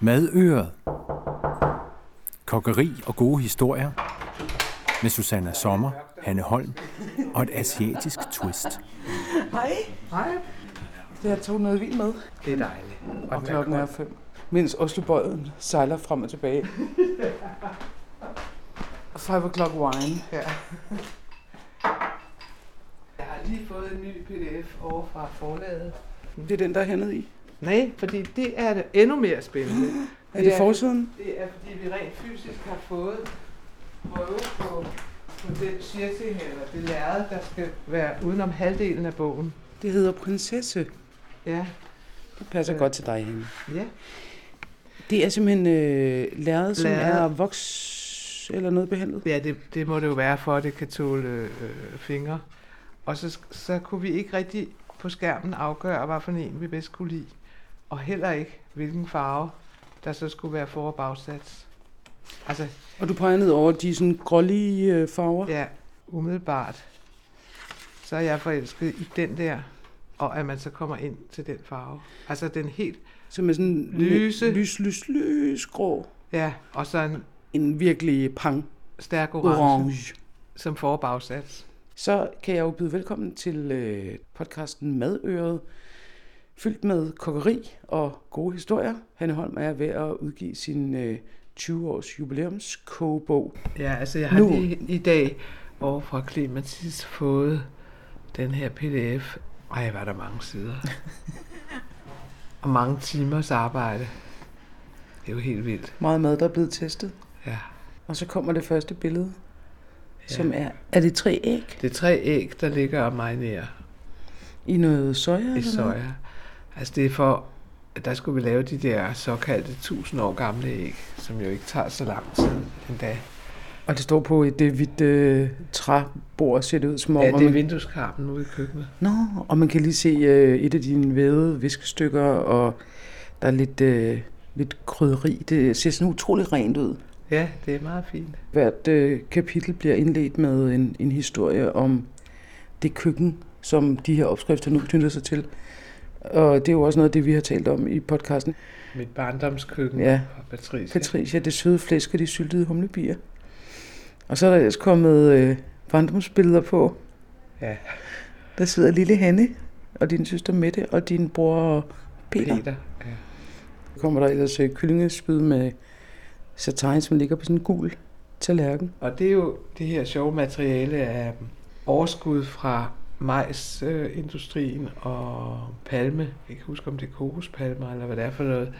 Madøret. Kokkeri og gode historier. Med Susanna Sommer, Hanne Holm og et asiatisk twist. Hej. Hej. Jeg tog noget vin med, Det er dejligt. og klokken er fem. Mens Oslobøjen sejler frem og tilbage. Five o'clock wine. Ja. Jeg har lige fået en ny pdf over fra forlaget. Det er den, der er hændet i. Nej, fordi det er det endnu mere spændende. Er det forsiden? Det er fordi, vi rent fysisk har fået prøve på, på den shirting, eller det lærred, der skal være udenom halvdelen af bogen. Det hedder Prinsesse. Ja. Det passer Øh. godt til dig, Henne. Ja. Det er simpelthen øh, lærred, som er voks eller noget behandlet. Ja, det, det må det jo være, for at det kan tåle øh, fingre. Og så, så kunne vi ikke rigtig på skærmen afgøre, hvad for en vi bedst kunne lide. Og heller ikke, hvilken farve, der så skulle være for- og bagsats. Altså, Og du peger ned over de sådan grålige øh, farver. ja, umiddelbart. Så er jeg forelsket i den der, og at man så kommer ind til den farve. Altså den helt, Som er sådan Lyse. lys, lys, lys grå. ja, og så en En virkelig pang stærk orange, orange. som for- og bagsats. Så kan jeg jo byde velkommen til øh, podcasten Madøret, fyldt med kokkeri og gode historier. Hanne Holm er ved at udgive sin øh, 20-års jubilæumskogebog. Ja, altså jeg har Nu- lige i dag over fra Clematis fået den her pdf. Ej, var der mange sider. og mange timers arbejde. Det er jo helt vildt. Meget mad, der er blevet testet. Ja. Og så kommer det første billede, ja. som er, er det tre æg Det er tre æg, der ligger og marinerer i noget soja? i eller noget? Altså det er for, at der skulle vi lave de der såkaldte 1000 år gamle æg, som jo ikke tager så lang tid endda. Og det står på et øh, hvidt øh, træbord, ser det ud som om. Ja, det er man, ude i køkkenet. Nå, og man kan lige se øh, et af dine vævede viskestykker, og der er lidt, øh, lidt krydderi. Det ser sådan utrolig rent ud. Ja, det er meget fint. Hvert øh, kapitel bliver indledt med en, en historie om det køkken, som de her opskrifter nu knytter sig til. Og det er jo også noget af det, vi har talt om i podcasten. Mit barndomskøkken Ja. fra Patricia. Patricia, det søde flæsk og de syltede humlebier. Og så er der ellers kommet øh, barndomsbilleder på. Ja. Der sidder lille Hanne og din søster Mette og din bror Peter. Peter. Ja. Så kommer der ellers øh, kyllingespyd med satin, som ligger på sådan en gul tallerken. Og det er jo det her sjove materiale af overskud fra majsindustrien og palme. Jeg kan ikke huske, om det er kokospalmer eller hvad det er for noget.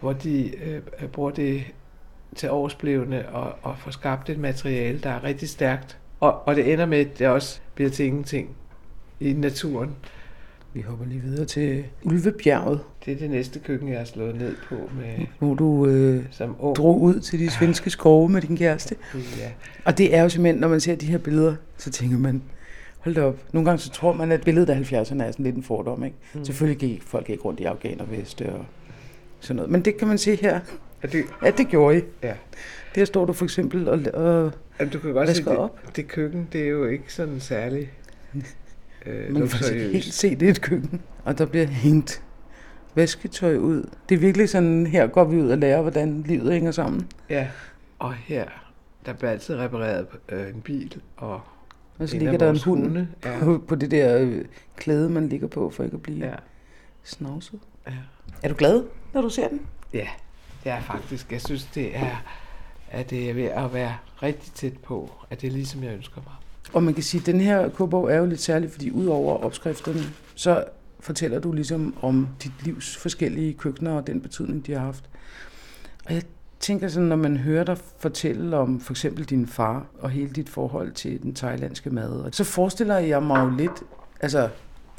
Hvor de øh, bruger det til årsblevende og, og får skabt et materiale, der er rigtig stærkt. Og, og det ender med, at det også bliver til ingenting i naturen. Vi hopper lige videre til Ulvebjerget, Det er det næste køkken, jeg har slået ned på med hvor du øh, som ung. drog ud til de svenske skove med din kæreste. Ja. Og det er jo simpelthen, når man ser de her billeder, så tænker man, hold da op. Nogle gange så tror man, at billedet af 70'erne er sådan lidt en fordom, ikke? Mm. Selvfølgelig gik folk ikke rundt i afghanerveste og sådan noget. Men det kan man se her, Og det, at det gjorde I. Ja. Der står du for eksempel og, og Jamen, du kan godt se, det, op? det køkken, det er jo ikke sådan særlig øh, man kan faktisk helt se, det er et køkken. Og der bliver hængt vasketøj ud. Det er virkelig sådan, her går vi ud og lærer, hvordan livet hænger sammen. Ja, og her, der bliver altid repareret øh, en bil, og Og så en ligger der en hund hunde. Ja, på, på det der øh, klæde, man ligger på, for ikke at blive ja. snavset. ja. Er du glad, når du ser den? ja, det er faktisk, jeg synes, det er, at det er ved at være rigtig tæt på, at det er ligesom jeg ønsker mig. Og man kan sige, at den her kogebog er jo lidt særlig, fordi udover opskrifterne, så fortæller du ligesom om dit livs forskellige køkkener og den betydning, de har haft. Og jeg tænker sådan, når man hører dig fortælle om for eksempel din far og hele dit forhold til den thailandske mad, så forestiller jeg mig jo lidt, altså,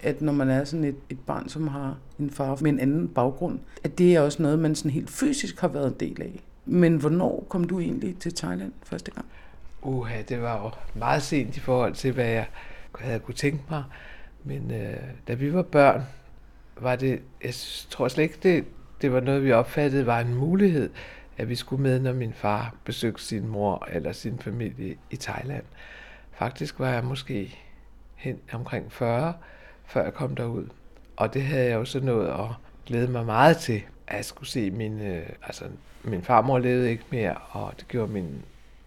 at når man er sådan et, et barn, som har en far med en anden baggrund, at det er også noget, man sådan helt fysisk har været en del af. Men hvornår kom du egentlig til Thailand første gang? Uha, det var jo meget sent i forhold til, hvad jeg havde kunne tænke mig. Men øh, da vi var børn, var det, jeg tror slet ikke, det, det var noget, vi opfattede var en mulighed, at vi skulle med, når min far besøgte sin mor eller sin familie i Thailand. Faktisk var jeg måske hen omkring 40, før jeg kom derud. Og det havde jeg jo så nået at glæde mig meget til, at jeg skulle se min, øh, altså min farmor levede ikke mere, og det gjorde min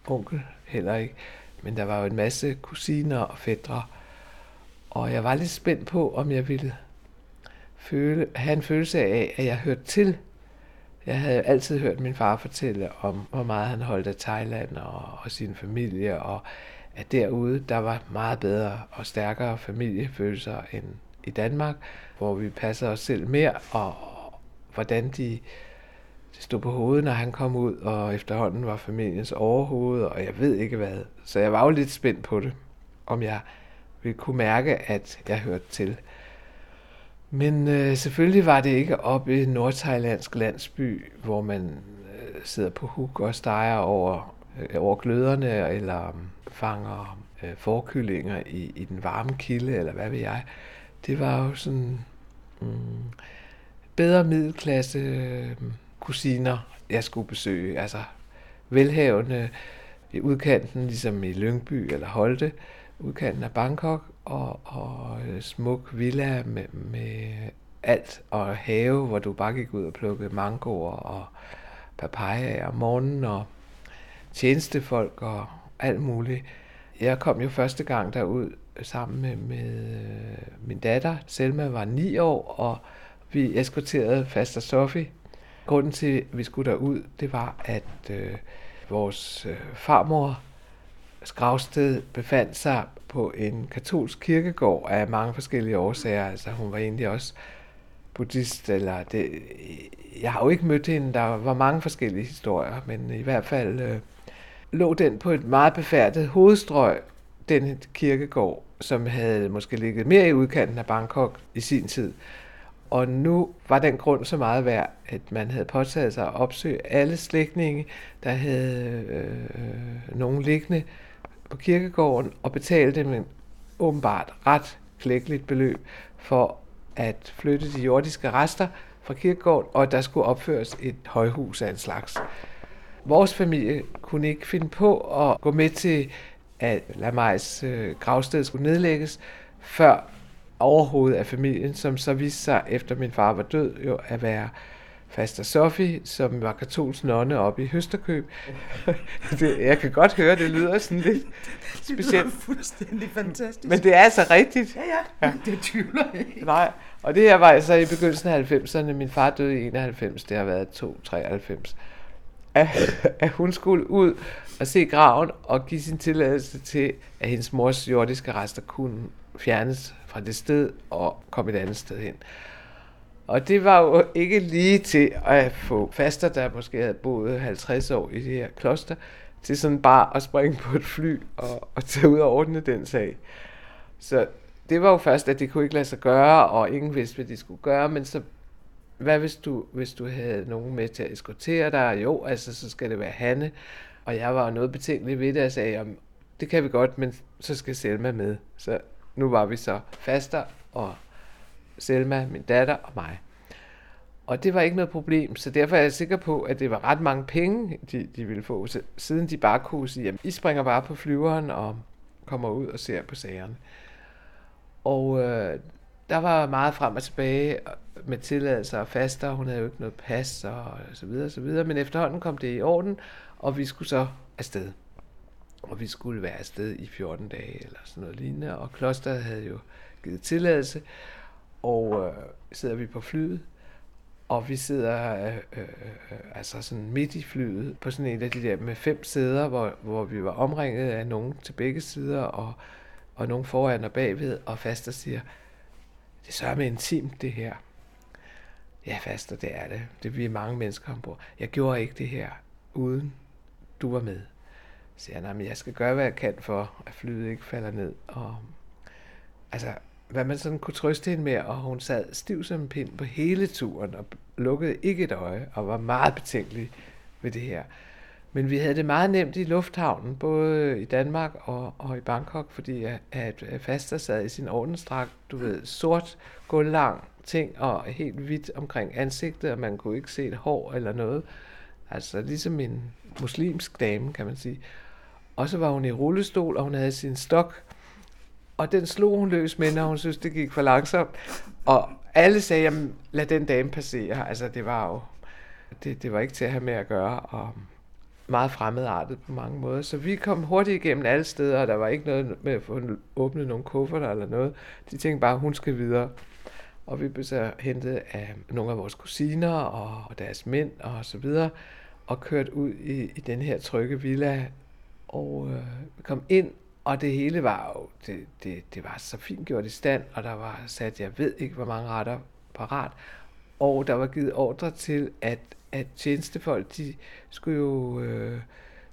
onkel heller ikke. Men der var jo en masse kusiner og fædre, og jeg var lidt spændt på, om jeg ville føle, have en følelse af, at jeg hørte til. Jeg havde altid hørt min far fortælle om, hvor meget han holdt af Thailand og, og sin familie, og at derude, der var meget bedre og stærkere familiefølelser end i Danmark, hvor vi passer os selv mere, og hvordan de stod på hovedet, når han kom ud, og efterhånden var familiens overhoved, og jeg ved ikke hvad. Så jeg var jo lidt spændt på det, om jeg ville kunne mærke, at jeg hørte til. Men øh, selvfølgelig var det ikke oppe i nordthailandsk landsby, hvor man øh, sidder på huk og steger over, øh, over gløderne, eller øh, fanger øh, forkyllinger i, i den varme kilde, eller hvad ved jeg. Det var jo sådan mm, bedre middelklasse øh, kusiner, jeg skulle besøge. Altså velhavende i udkanten, ligesom i Lyngby eller Holte, udkanten af Bangkok, og, og øh, smuk villa med, med alt, og have, hvor du bare gik ud og plukkede mangoer og papaya om morgenen, og tjenestefolk og alt muligt. Jeg kom jo første gang derud sammen med, med øh, min datter. Selma var ni år, og vi eskorterede Faster Sofie. Grunden til, at vi skulle derud, det var, at øh, vores øh, farmor Skravsted befandt sig på en katolsk kirkegård af mange forskellige årsager. Altså hun var egentlig også buddhist, eller det, jeg har jo ikke mødt hende, der var mange forskellige historier, men i hvert fald øh, lå den på et meget befærdet hovedstrøg, den kirkegård, som havde måske ligget mere i udkanten af Bangkok i sin tid. Og nu var den grund så meget værd, at man havde påtaget sig at opsøge alle slægtninge, der havde øh, øh nogen liggende på kirkegården, og betale dem en åbenbart ret klækkeligt beløb for at flytte de jordiske rester fra kirkegården, og at der skulle opføres et højhus af en slags. Vores familie kunne ikke finde på at gå med til, at Lamais øh, gravsted skulle nedlægges, før overhovedet af familien, som så viste sig, efter min far var død, jo at være Faster Sofie, som var katolsk nonne oppe i Høsterkøb. det, jeg kan godt høre, det lyder sådan lidt specielt. Det lyder fuldstændig fantastisk. Men det er altså rigtigt. Ja, ja, ja. det tvivler jeg ikke. Nej, og det her var altså i begyndelsen af 90'erne. Min far døde i 91, det har været 2-93. At, at hun skulle ud og se graven og give sin tilladelse til, at hendes mors jordiske rester kunne fjernes fra det sted og komme et andet sted hen. Og det var jo ikke lige til at få faster, der måske havde boet 50 år i det her kloster, til sådan bare at springe på et fly og, og tage ud og ordne den sag. Så det var jo først, at det kunne ikke lade sig gøre, og ingen vidste, hvad de skulle gøre, men så, hvad hvis du, hvis du havde nogen med til at eskortere dig? Jo, altså, så skal det være Hanne. Og jeg var noget betænkelig ved det, og sagde, om det kan vi godt, men så skal Selma med. Så nu var vi så faster og Selma, min datter og mig. Og det var ikke noget problem, så derfor er jeg sikker på, at det var ret mange penge, de, de ville få, så, siden de bare kunne sige, at I springer bare på flyveren og kommer ud og ser på sagerne. Og øh, der var meget frem og tilbage med tilladelser og faster, hun havde jo ikke noget pas og så videre, og så videre, men efterhånden kom det i orden, og vi skulle så afsted. Og vi skulle være afsted i 14 dage eller sådan noget lignende, og klosteret havde jo givet tilladelse, og øh, sidder vi på flyet, og vi sidder øh, øh, altså sådan midt i flyet på sådan en af de der med fem sæder, hvor, hvor vi var omringet af nogen til begge sider, og, og nogen foran og bagved, og Faster siger, det sørger med intimt det her. Ja, Faster, det er det. Det bliver mange mennesker ombord. Jeg gjorde ikke det her, uden du var med. Så siger jeg, men jeg skal gøre, hvad jeg kan for, at flyet ikke falder ned. Og, altså, hvad man sådan kunne trøste hende med, og hun sad stiv som en pind på hele turen, og lukkede ikke et øje, og var meget betænkelig ved det her. Men vi havde det meget nemt i lufthavnen, både i Danmark og, og i Bangkok, fordi at, at Faster sad i sin ordensdragt, du ved, sort, gulvlang ting, og helt hvidt omkring ansigtet, og man kunne ikke se et hår eller noget. Altså ligesom en muslimsk dame, kan man sige. Og så var hun i rullestol, og hun havde sin stok, og den slog hun løs med, når hun synes, det gik for langsomt. Og alle sagde, jamen, lad den dame passere. Altså, det var jo det, det var ikke til at have med at gøre, og meget fremmedartet på mange måder. Så vi kom hurtigt igennem alle steder, og der var ikke noget med at få åbnet nogle kufferter eller noget. De tænkte bare, hun skal videre. Og vi blev så hentet af nogle af vores kusiner og, og deres mænd og så videre, og kørt ud i, i den her trygge villa. Og øh, vi kom ind, og det hele var jo, det, det, det var så fint gjort i stand, og der var sat, jeg ved ikke, hvor mange retter parat. Og der var givet ordre til, at, at tjenestefolk, de skulle jo, øh,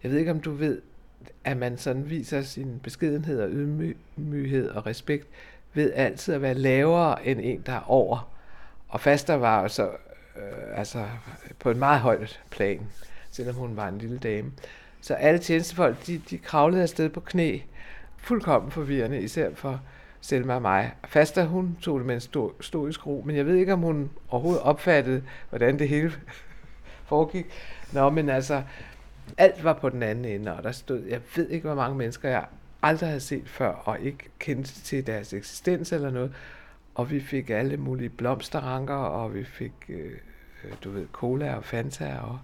jeg ved ikke om du ved, at man sådan viser sin beskedenhed og ydmyghed og respekt ved altid at være lavere end en, der er over. Og Faster var jo så øh, altså på et meget højt plan, selvom hun var en lille dame. Så alle tjenestefolk, de, de kravlede afsted på knæ, fuldkommen forvirrende, især for Selma og mig. Faster, hun tog det med en stor, stoisk ro, men jeg ved ikke, om hun overhovedet opfattede, hvordan det hele foregik. Nå, men altså, alt var på den anden ende, og der stod, jeg ved ikke, hvor mange mennesker jeg aldrig havde set før, og ikke kendte til deres eksistens eller noget. Og vi fik alle mulige blomsterranker, og vi fik, øh, du ved, cola og Fanta og,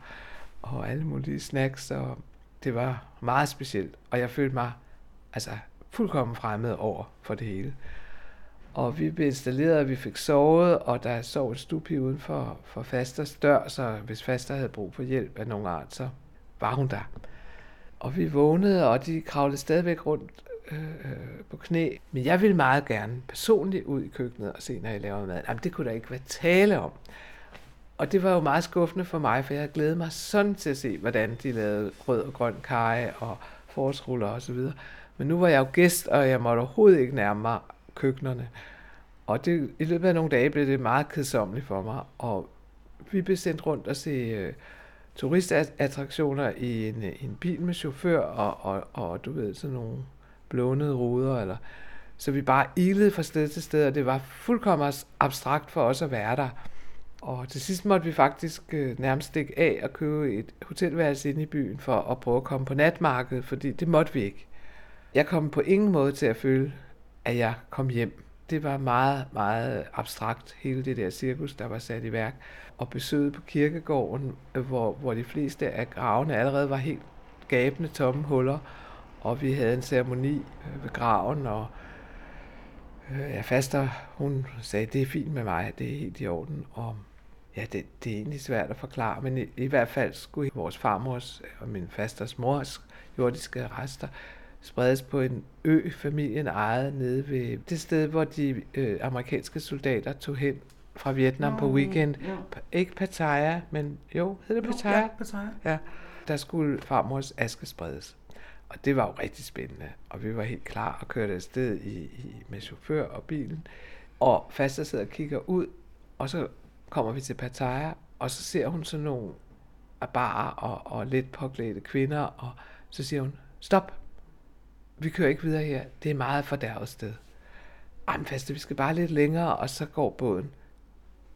og alle mulige snacks, og det var meget specielt. Og jeg følte mig altså fuldkommen fremmed over for det hele. Og vi blev installeret, og vi fik sovet, og der sov et stupi uden for, for Fasters dør, så hvis Faster havde brug for hjælp af nogen art, så var hun der. Og vi vågnede, og de kravlede stadigvæk rundt øh, øh, på knæ. Men jeg ville meget gerne personligt ud i køkkenet og se, når jeg laver mad. Jamen, det kunne der ikke være tale om. Og det var jo meget skuffende for mig, for jeg glædede mig sådan til at se, hvordan de lavede rød og grøn kage og forårsruller og så videre. Men nu var jeg jo gæst, og jeg måtte overhovedet ikke nærme mig køkkenerne. Og det, i løbet af nogle dage blev det meget kedsommeligt for mig, og vi blev sendt rundt og se øh, turistattraktioner i en, øh, en bil med chauffør og, og, og du ved, sådan nogle blånede ruder. Eller, så vi bare ilede fra sted til sted, og det var fuldkommen abstrakt for os at være der. Og til sidst måtte vi faktisk øh, nærmest stikke af og købe et hotelværelse inde i byen for at prøve at komme på natmarkedet, fordi det måtte vi ikke. Jeg kom på ingen måde til at føle, at jeg kom hjem. Det var meget, meget abstrakt, hele det der cirkus, der var sat i værk og besøget på kirkegården, hvor, hvor de fleste af gravene allerede var helt gabende tomme huller, og vi havde en ceremoni øh, ved graven, og øh, jeg faster, hun sagde, det er fint med mig, det er helt i orden, og ja, det, det er egentlig svært at forklare, men i, i hvert fald skulle vores farmors og min fasters mors jordiske rester spredes på en ø, familien ejede nede ved det sted, hvor de øh, amerikanske soldater tog hen fra Vietnam Nå, på weekend. Ja. Ikke Pattaya, men jo, hedder det Pattaya? Ja, Pattaya. Ja, der skulle farmors aske spredes. Og det var jo rigtig spændende, og vi var helt klar og kørte afsted i, i, med chauffør og bilen. Og Faster sidder og kigger ud, og så kommer vi til Pattaya, og så ser hun sådan nogle bare og, og lidt påklædte kvinder, og så siger hun, stop, vi kører ikke videre her, det er meget fordærvet sted. Ej, men vi skal bare lidt længere, og så går båden.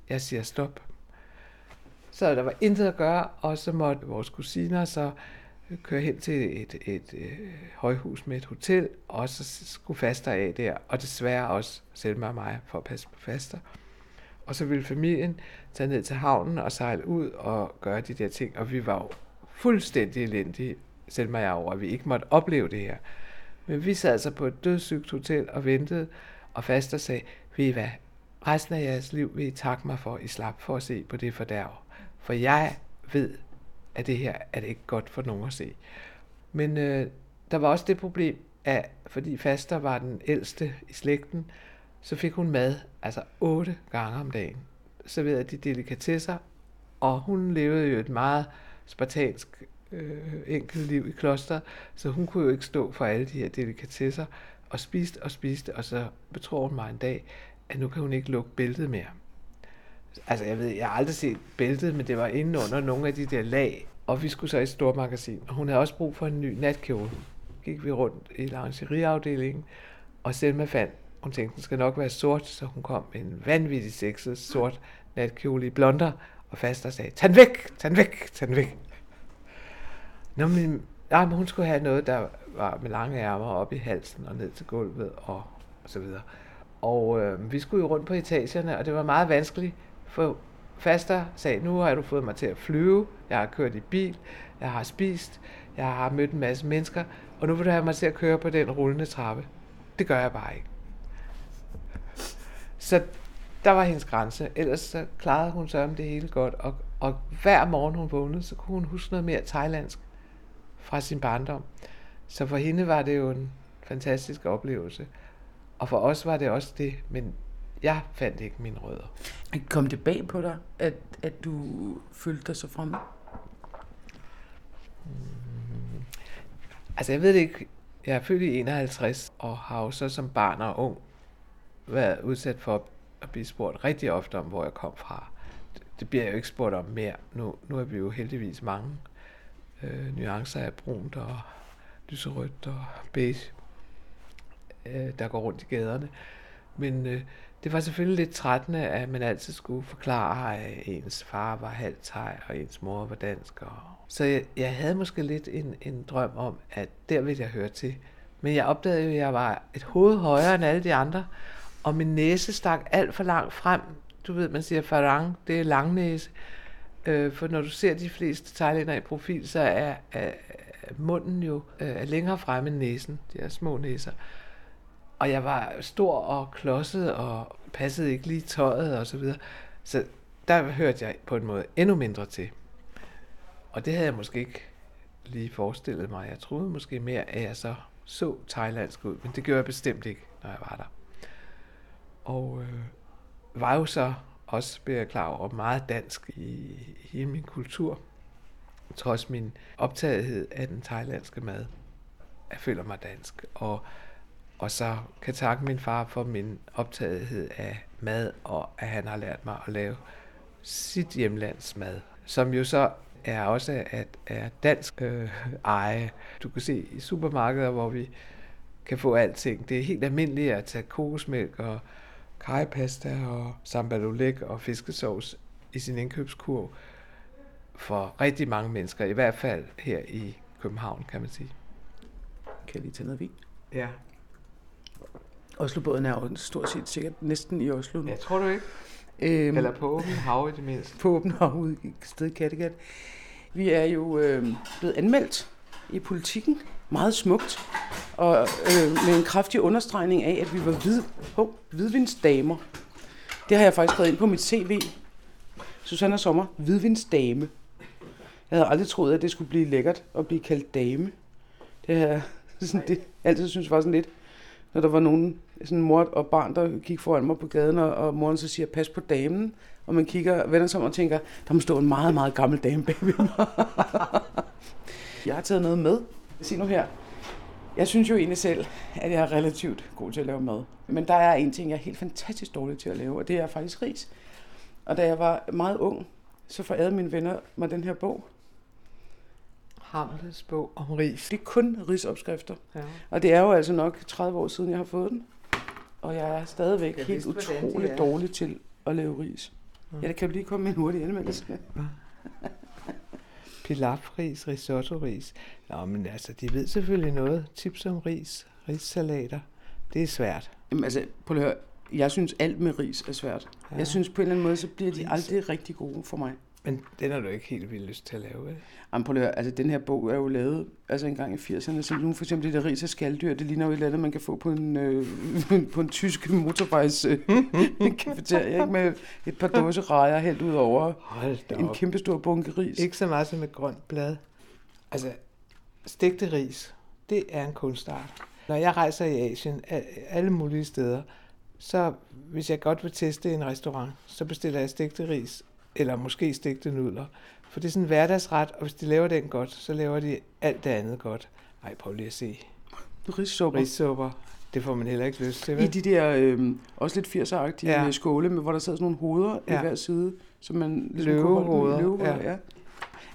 Jeg siger stop. Så der var intet at gøre, og så måtte vores kusiner så køre hen til et, et, et øh, højhus med et hotel, og så skulle faster af der, og desværre også Selma og mig for at passe på faster. Og så ville familien tage ned til havnen og sejle ud og gøre de der ting, og vi var jo fuldstændig elendige, Selma og jeg over, at vi ikke måtte opleve det her. Men vi sad altså på et dødssygt hotel og ventede, og faster sagde, ved I hvad, resten af jeres liv vil I takke mig for, I slap for at se på det fordærv. For jeg ved, at det her er det ikke godt for nogen at se. Men øh, der var også det problem, at fordi faster var den ældste i slægten, så fik hun mad, altså otte gange om dagen. Serverede de delikatesser, og hun levede jo et meget spartansk øh, enkelt liv i kloster, så hun kunne jo ikke stå for alle de her delikatesser, og spiste og spiste, og så betror hun mig en dag, at nu kan hun ikke lukke bæltet mere. Altså, jeg ved, jeg har aldrig set bæltet, men det var inde under nogle af de der lag, og vi skulle så i et stort magasin. Og hun havde også brug for en ny natkjole. Gik vi rundt i lingerieafdelingen, og Selma fandt, hun tænkte, den skal nok være sort, så hun kom med en vanvittig sexet sort natkjole i blonder, og faster sagde, tag den væk, tag den væk, tag den væk. Nå, men, nej, men hun skulle have noget, der var med lange ærmer op i halsen og ned til gulvet og, og så videre. Og øh, vi skulle jo rundt på etagerne, og det var meget vanskeligt for, faster sagde, nu har du fået mig til at flyve, jeg har kørt i bil, jeg har spist, jeg har mødt en masse mennesker, og nu vil du have mig til at køre på den rullende trappe. Det gør jeg bare ikke. Så der var hendes grænse. Ellers så klarede hun sig om det hele godt. Og, og hver morgen hun vågnede, så kunne hun huske noget mere thailandsk fra sin barndom. Så for hende var det jo en fantastisk oplevelse. Og for os var det også det, men jeg fandt ikke mine rødder. Kom det bag på dig, at, at du følte dig så fremme? Altså jeg ved det ikke. Jeg er født i 51 og har jo så som barn og ung været udsat for at blive spurgt rigtig ofte om, hvor jeg kom fra. Det bliver jeg jo ikke spurgt om mere. Nu, nu er vi jo heldigvis mange øh, nuancer af brunt og lyserødt og beige, øh, der går rundt i gaderne. Men øh, det var selvfølgelig lidt trættende, at man altid skulle forklare, at ens far var halvt thai, og ens mor var dansk. Og... Så jeg, jeg havde måske lidt en, en drøm om, at der ville jeg høre til. Men jeg opdagede jo, at jeg var et hoved højere end alle de andre, og min næse stak alt for langt frem. Du ved, man siger farang, det er langnæse. Øh, for når du ser de fleste thailænder i profil, så er, er, er munden jo øh, er længere fremme end næsen, de er små næser. Og jeg var stor og klodset og passede ikke lige tøjet og så videre. Så der hørte jeg på en måde endnu mindre til. Og det havde jeg måske ikke lige forestillet mig. Jeg troede måske mere, at jeg så så thailandsk ud, men det gjorde jeg bestemt ikke, når jeg var der. Og øh, var jo så også, bliver jeg klar over, meget dansk i hele min kultur. Trods min optagethed af den thailandske mad. Jeg føler mig dansk. Og, og så kan takke min far for min optagethed af mad, og at han har lært mig at lave sit hjemlands mad. Som jo så er også at er dansk øh, eje. Du kan se i supermarkeder, hvor vi kan få alting. Det er helt almindeligt at tage kokosmælk og kajpasta og sambalulik og fiskesovs i sin indkøbskurv for rigtig mange mennesker, i hvert fald her i København, kan man sige. Kan jeg lige tage noget vin? Ja. Oslobåden er jo stort set sikkert næsten i Oslo nu. Ja, tror du ikke? Øhm, Eller på åben hav i det mindste. på åben hav ude i sted i Kattegat. Vi er jo øh, blevet anmeldt i politikken. Meget smukt. Og øh, med en kraftig understregning af, at vi var hvid, oh, hvidvindsdamer. Det har jeg faktisk skrevet ind på mit CV. Susanne Sommer, hvidvindsdame. Jeg havde aldrig troet, at det skulle blive lækkert at blive kaldt dame. Det har jeg sådan, det, altid synes var sådan lidt, når der var nogen, sådan mor og barn, der gik foran mig på gaden, og, og moren så siger, pas på damen. Og man kigger, vender sig om og tænker, der må stå en meget, meget gammel dame bagved mig. jeg har taget noget med. Se nu her. Jeg synes jo egentlig selv, at jeg er relativt god til at lave mad. Men der er en ting, jeg er helt fantastisk dårlig til at lave, og det er faktisk ris. Og da jeg var meget ung, så forærede mine venner mig den her bog. Hamlets bog om ris. Det er kun risopskrifter. Ja. Og det er jo altså nok 30 år siden, jeg har fået den. Og jeg er stadigvæk Jeg helt er. dårlig til at lave ris. Mm. Ja, det kan lige komme med en hurtig anmeldelse. Pilafris, risotto-ris. Nå, men altså, de ved selvfølgelig noget. Tips om ris, rissalater. Det er svært. Jamen altså, prøv at høre. Jeg synes, alt med ris er svært. Ja. Jeg synes på en eller anden måde, så bliver de Ris. aldrig rigtig gode for mig. Men den har du ikke helt vildt lyst til at lave, vel? Jamen, prøv at høre. Altså, den her bog er jo lavet altså en gang i 80'erne. Så nu for eksempel det der ris af skalddyr, det ligner jo et eller andet, man kan få på en, øh, på en tysk motorvejs øh, kafeteria, ikke? Med et par dåse rejer helt ud over en op. kæmpe stor bunke ris. Ikke så meget som et grønt blad. Altså, stegte ris, det er en kunstart. Når jeg rejser i Asien, alle mulige steder, så hvis jeg godt vil teste en restaurant, så bestiller jeg stegte ris, eller måske stegte nudler. For det er sådan en hverdagsret, og hvis de laver den godt, så laver de alt det andet godt. Ej, prøv lige at se. Rissupper. Rissupper, det får man heller ikke lyst til, I vel? de der øh, også lidt 80'er-agtige Ja. ja. skåle, med, hvor der sad sådan nogle hoveder ja. I hver side, som man ligesom kunne holde Løvehoveder, i. Løvehoveder, ja. ja.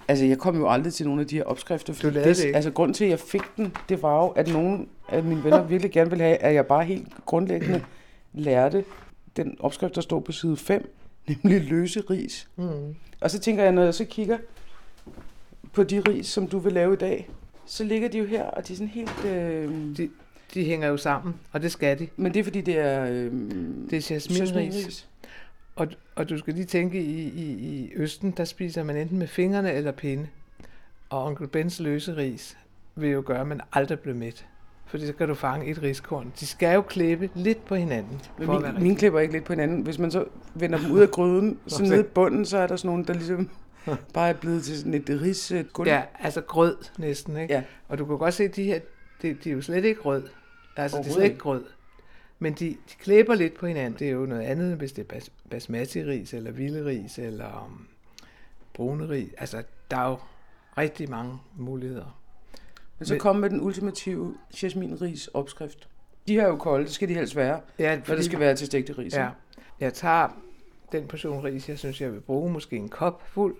Altså, jeg kom jo aldrig til nogle af de her opskrifter. fordi lavede det ikke? Altså, grund til, at jeg fik den, det var jo, at nogle af mine venner virkelig gerne ville have, at jeg bare helt grundlæggende lærte den opskrift, der står på side 5, nemlig løse ris. Mm. Og så tænker jeg, når jeg så kigger på de ris, som du vil lave i dag, så ligger de jo her, og de er sådan helt... Øh, De, de hænger jo sammen, og det skal de. men det er fordi, det er... Øh, Det er jasminris. jasminris. Og, og du skal lige tænke, i, i, i Østen, der spiser man enten med fingrene eller pinde. Og onkel Bens løse ris vil jo gøre, at man aldrig bliver mæt. Fordi så kan du fange et riskorn. De skal jo klæbe lidt på hinanden. Men min, være min rigtig- klipper ikke lidt på hinanden. Hvis man så vender dem ud af gryden, så nede i bunden, så er der sådan nogle, der ligesom bare er blevet til sådan et ris gulv. Ja, altså grød næsten, ikke? Ja. Og du kan godt se, at de her, de, de er jo slet ikke rød. Altså, det er slet ikke grød. Men de, de klæber lidt på hinanden. Det er jo noget andet, hvis det er bas, basmati-ris, eller villeris, eller um, brune ris. Altså, der er jo rigtig mange muligheder. Men så Men- kom med den ultimative jasminris opskrift. De her er jo kolde, det skal de helst være, Ja, for det skal være til stegte ris. Ja. Jeg tager den portion ris, jeg synes, jeg vil bruge, måske en kop fuld,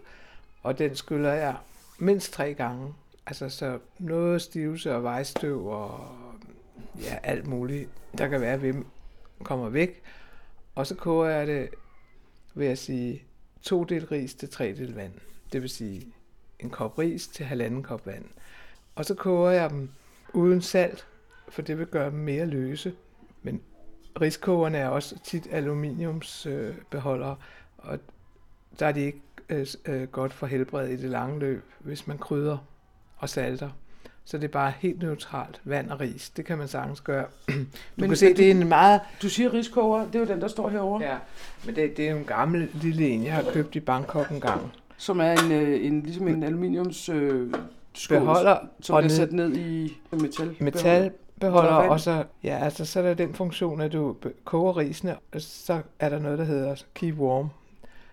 og den skyller jeg mindst tre gange. Altså så noget stivelse og vejstøv og ja, alt muligt, der kan være ved dem, kommer væk. Og så koger jeg det, vil jeg sige, to del ris til tre del vand. Det vil sige en kop ris til halvanden kop vand. Og så koger jeg dem uden salt, for det vil gøre dem mere løse. Men riskogerne er også tit aluminiumsbeholdere, beholdere, og der er de ikke øh, øh, godt for helbredet i det lange løb, hvis man krydder og salter. Så det er bare helt neutralt. Vand og ris, det kan man sagtens gøre. Du Men- kan se, det er en meget... Du siger riskoger, det er jo den, der står herovre, ja. Ja, men det, det er jo en gammel lille en, jeg har købt i Bangkok en gang. som er en, øh, en, ligesom en aluminiums øh, skål, Beholder som og bliver ned- sat ned i metal. metalbeholder, Så er vand. og så, ja, altså, så er der den funktion, at du koger risene, og så er der noget, der hedder keep warm.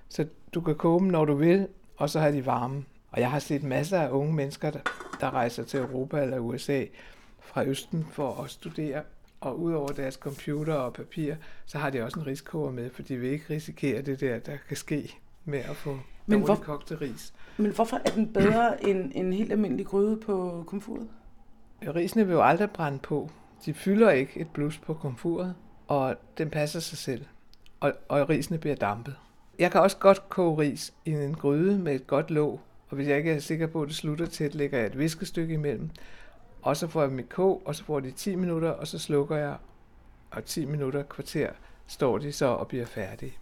Så du kan koge dem, når du vil, og så har de varme. Og jeg har set masser af unge mennesker, der, der rejser til Europa eller USA fra Østen for at studere, og udover deres computer og papir, så har de også en riskoger med, for de vil ikke risikere det der, der kan ske med at få Men hvor- kogte ris. Men hvorfor er den bedre end en helt almindelig gryde på komfuret? Risene vil jo aldrig brænde på. De fylder ikke et blus på komfuret, og den passer sig selv. Og, og risene bliver dampet. Jeg kan også godt koge ris i en gryde med et godt låg, og hvis jeg ikke er sikker på, at det slutter tæt, lægger jeg et viskestykke imellem. Og så får jeg mit kog, og så får de 10 minutter, og så slukker jeg, og 10 minutter, kvarter, står de så og bliver færdige.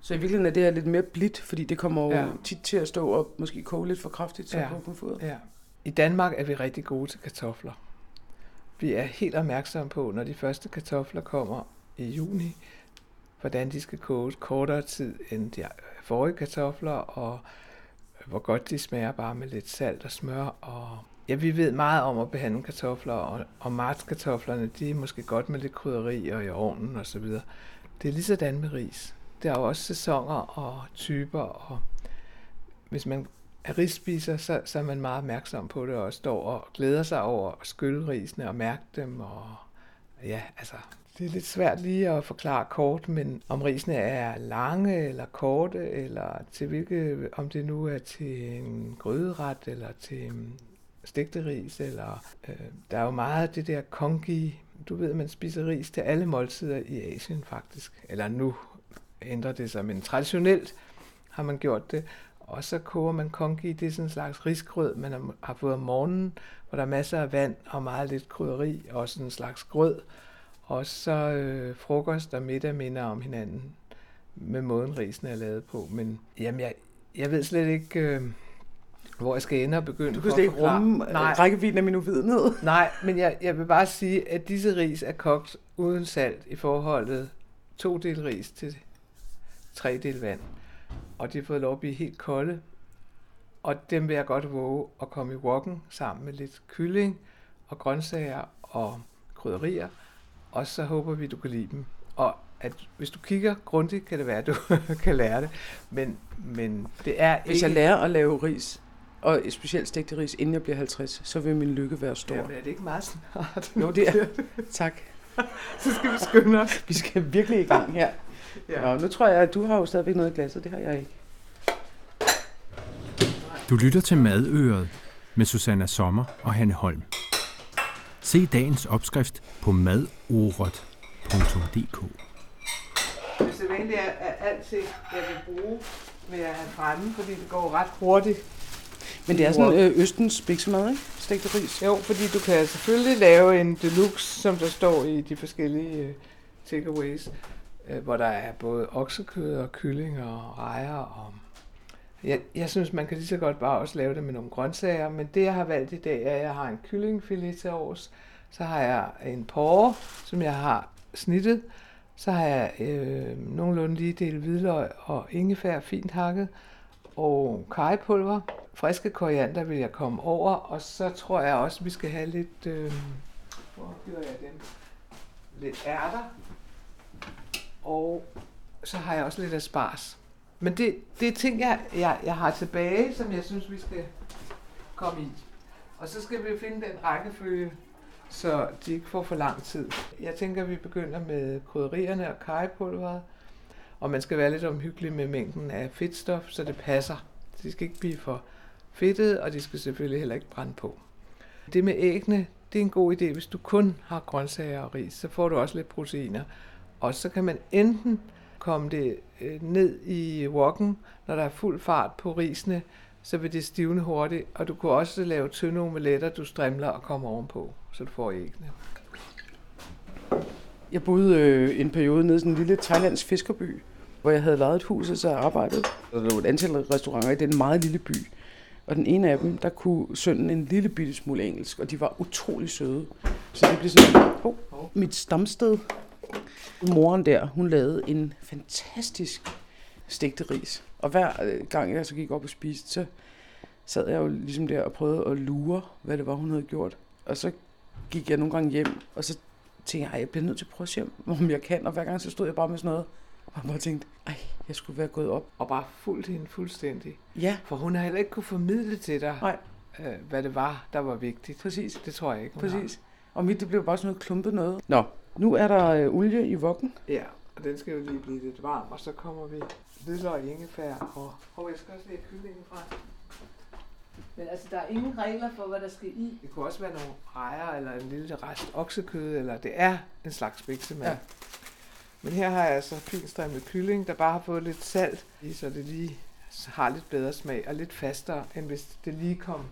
Så i virkeligheden er det her lidt mere blidt, fordi det kommer jo ja. Tit til at stå og måske koge lidt for kraftigt så ja. På komfuret. Ja. I Danmark er vi rigtig gode til kartofler. Vi er helt opmærksomme på, når de første kartofler kommer i juni, hvordan de skal koges kortere tid end de forrige kartofler, og hvor godt de smager bare med lidt salt og smør. Og ja, vi ved meget om at behandle kartofler, og, og martskartoflerne, de er måske godt med lidt krydderi og i ovnen og så videre. Det er lige sådan med ris. Der er jo også sæsoner og typer, og hvis man er risspiser, så, så er man meget opmærksom på det, og står og glæder sig over at skylle risene og mærke dem. Og ja, altså, det er lidt svært lige at forklare kort, men om risene er lange eller korte, eller til hvilke, om det nu er til en gryderet, eller til stegte ris, eller øh, der er jo meget af det der kongi, du ved, man spiser ris til alle måltider i Asien faktisk, eller nu ændrer det sig, men traditionelt har man gjort det, og så koger man kongi, det er sådan en slags risgrød, man har- fået om morgenen, hvor der er masser af vand og meget lidt krydderi, og sådan en slags grød. Og så øh, frokost og middag minder om hinanden med måden risen er lavet på. Men jamen, jeg, jeg ved slet ikke, øh, hvor jeg skal ende og begynde. Du kan slet ikke rumme Nej, Nej. rækkevidden af min uvidenhed. Nej, men jeg, jeg vil bare sige, at disse ris er kogt uden salt i forholdet to del ris til tre del vand. Og de har fået lov at blive helt kolde. Og dem vil jeg godt våge at komme i wokken sammen med lidt kylling og grøntsager og krydderier. Og så håber vi, du kan lide dem. Og at hvis du kigger grundigt, kan det være, at du kan lære det. Men, men det er Hvis ikke... jeg lærer at lave ris, og specielt stegte ris, inden jeg bliver 50, så vil min lykke være stor. Ja, men er det ikke meget snart? Jo, det er. Tak. så skal vi skynde os. Vi skal virkelig i gang her. Ja. Nå, nu tror jeg, at du har jo stadigvæk noget i glasset. Det har jeg ikke. Du lytter til Madøret med Susanna Sommer og Hanne Holm. Se dagens opskrift på madoret.dk. Det sædvanlige er, at alting, jeg vil bruge, vil jeg have fremme, fordi det går ret hurtigt. Men det er sådan øh, Østens biksemad, ikke? Stegte ris. Jo, fordi du kan selvfølgelig lave en deluxe, som der står i de forskellige øh, takeaways. Øh, hvor der er både oksekød og kylling og rejer. Og jeg, jeg synes, man kan lige så godt bare også lave det med nogle grøntsager, men det jeg har valgt i dag er, at jeg har en kyllingfilet til års, så har jeg en porre, som jeg har snittet, så har jeg øh, nogenlunde lige del hvidløg og ingefær fint hakket, og kajepulver. Friske koriander vil jeg komme over, og så tror jeg også, at vi skal have lidt... Øh, hvor gør jeg dem? Lidt ærter. Og så har jeg også lidt asparges. Men det, det er ting, jeg, jeg, jeg har tilbage, som jeg synes, vi skal komme i. Og så skal vi finde den rækkefølge, så de ikke får for lang tid. Jeg tænker, vi begynder med krydderierne og kajepulveret, og man skal være lidt omhyggelig med mængden af fedtstof, så det passer. De skal ikke blive for fedtet, og de skal selvfølgelig heller ikke brænde på. Det med æggene, det er en god idé. Hvis du kun har grøntsager og ris, så får du også lidt proteiner. Og så kan man enten komme det øh, ned i wokken, når der er fuld fart på risene, så vil det stivne hurtigt. Og du kan også lave tynde omeletter, du strimler og kommer ovenpå, så du får æggene. Jeg boede øh, en periode nede i sådan en lille thailandsk fiskerby, hvor jeg havde lejet et hus, og så arbejdede. Der lå et antal restauranter i den meget lille by. Og den ene af dem, der kunne sønnen en lille bitte smule engelsk, og de var utrolig søde. Så det blev sådan, oh, mit stamsted. Moren der, hun lavede en fantastisk stegte ris. Og hver øh, gang jeg så gik op og spiste, så sad jeg jo ligesom der og prøvede at lure, hvad det var, hun havde gjort. Og så gik jeg nogle gange hjem, og så tænkte jeg, jeg bliver nødt til at prøve at se, om jeg kan. Og hver gang så stod jeg bare med sådan noget, og bare tænkte, ej, jeg skulle være gået op. Og bare fuldt hende fuldstændig. Ja. For hun har heller ikke kunne formidle til dig, Nej. Øh, hvad det var, der var vigtigt. Præcis. Det tror jeg ikke, hun Præcis. Har. Og mit, det blev bare sådan noget klumpet noget. Nå, nu er der øh, olie i vokken. Ja, og den skal jo lige blive lidt varm, og så kommer vi hvidløg, ingefær og... Og jeg skal også lige have kyllingen fra. Men altså, der er ingen regler for, hvad der skal i. Det kunne også være nogle rejer, eller en lille rest oksekød, eller det er en slags biksemad. Ja. Men her har jeg altså finstrimlet kylling, der bare har fået lidt salt i, så det lige har lidt bedre smag og lidt fastere, end hvis det lige kom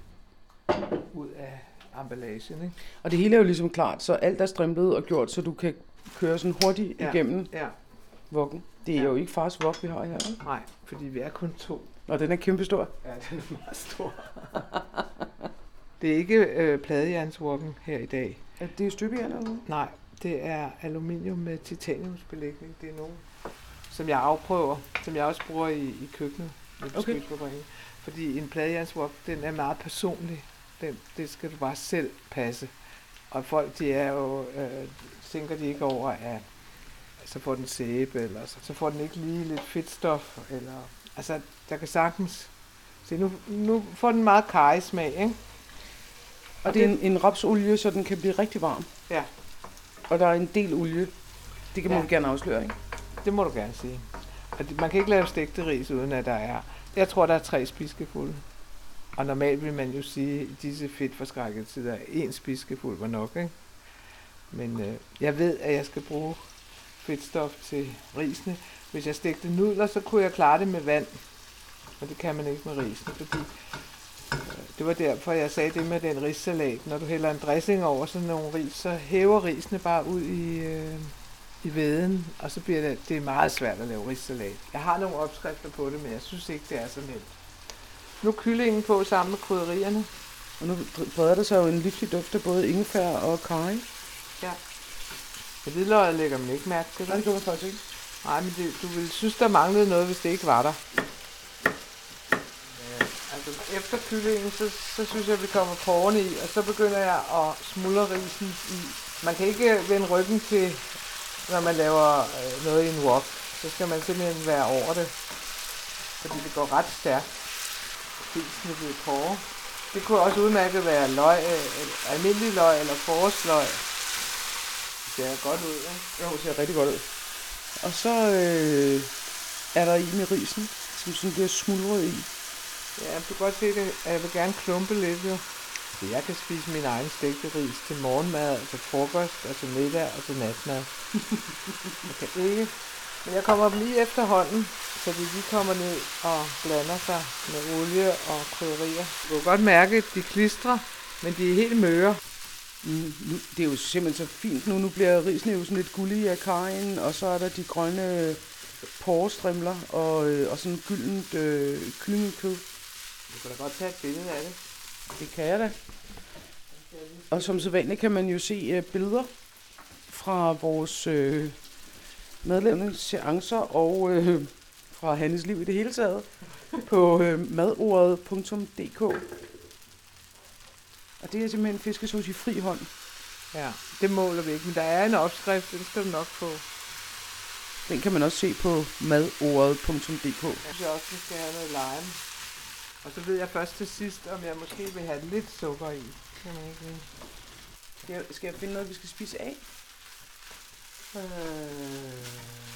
ud af emballagen. Ikke? Og det hele er jo ligesom klart, så alt er strimlet og gjort, så du kan køre sådan hurtigt ja. igennem ja. vuggen. Det er ja. jo ikke fars vok, vi har her. Ikke? Nej, fordi vi er kun to. Og den er kæmpestor. Ja, den er meget stor. det er ikke øh, pladejernsvuggen her i dag. Er det støbejern eller noget? Nej, det er aluminium med titaniumsbelægning. Det er nogen, som jeg afprøver, som jeg også bruger i, i køkkenet. Okay. Fordi en pladejernsvog, den er meget personlig. Den, det skal du bare selv passe. Og folk, de er jo, øh, tænker de ikke over, at så får den sæbe, eller så, så får den ikke lige lidt fedtstof, eller, altså, der kan sagtens, se, nu, nu får den meget kajesmag, ikke? Og, og det er en, en rapsolie, så den kan blive rigtig varm. Ja. Og der er en del olie. Det kan ja. man gerne afsløre, ikke? Det må du gerne sige. Og man kan ikke lave stegte ris, uden at der er... Jeg tror, der er tre spiskefulde. Og normalt vil man jo sige, at disse fedtforskrækkede tider, at en spiskefuld var nok, ikke? Men øh, jeg ved, at jeg skal bruge fedtstof til risene. Hvis jeg stegte nudler, så kunne jeg klare det med vand. Men det kan man ikke med risene, fordi øh, det var derfor, jeg sagde det med den rissalat. Når du hælder en dressing over sådan nogle ris, så hæver risene bare ud i, øh, i veden, og så bliver det, det er meget svært at lave rissalat. Jeg har nogle opskrifter på det, men jeg synes ikke, det er så nemt. Nu kyllingen på sammen med krydderierne. Og nu breder der sig jo en livlig duft af både ingefær og karry. Ja. Det hvidløg lægger man ikke mærke til. Nej, det gør man faktisk ikke. Nej, men det, du ville synes, der manglede noget, hvis det ikke var der efter kyllingen, så, så synes jeg, at vi kommer porrene i, og så begynder jeg at smuldre risen i. Man kan ikke vende ryggen til, når man laver øh, noget i en wok. Så skal man simpelthen være over det, fordi det går ret stærkt. Ved porre. Det kunne også udmærket være løg, øh, almindelig løg eller forårsløg. Det ser godt ud, ikke? Jo, det ser rigtig godt ud. Og så øh, er der i med risen, som sådan bliver smuldret i. Ja, du kan godt se det. Jeg vil gerne klumpe lidt, jo. Så jeg kan spise min egen stegte ris til morgenmad, til frokost, og til middag og til natmad. jeg kan ikke. Men jeg kommer dem lige efterhånden, så de lige kommer ned og blander sig med olie og krydderier. Du kan godt mærke, at de klistrer, men de er helt møre. Mm, nu, det er jo simpelthen så fint nu. Nu bliver sådan lidt gullig af kajen, og så er der de grønne porrestrimler og, øh, og sådan gyldent øh, kyllingekød. Du kan da godt tage et billede af det. Det kan jeg da. Og som så vanligt kan man jo se øh, billeder fra vores øh, medlemmernes seancer og øh, fra Hannes liv i det hele taget på øh, madordet.dk. Og det er simpelthen fiskesauce i fri hånd. Ja, det måler vi ikke, men der er en opskrift, den skal du nok få. Den kan man også se på madordet.dk. Jeg synes også, vi skal have noget lime. Og så ved jeg først til sidst, om jeg måske vil have lidt sukker i. Kan man ikke vide. Skal jeg, skal jeg finde noget, vi skal spise af? Øh...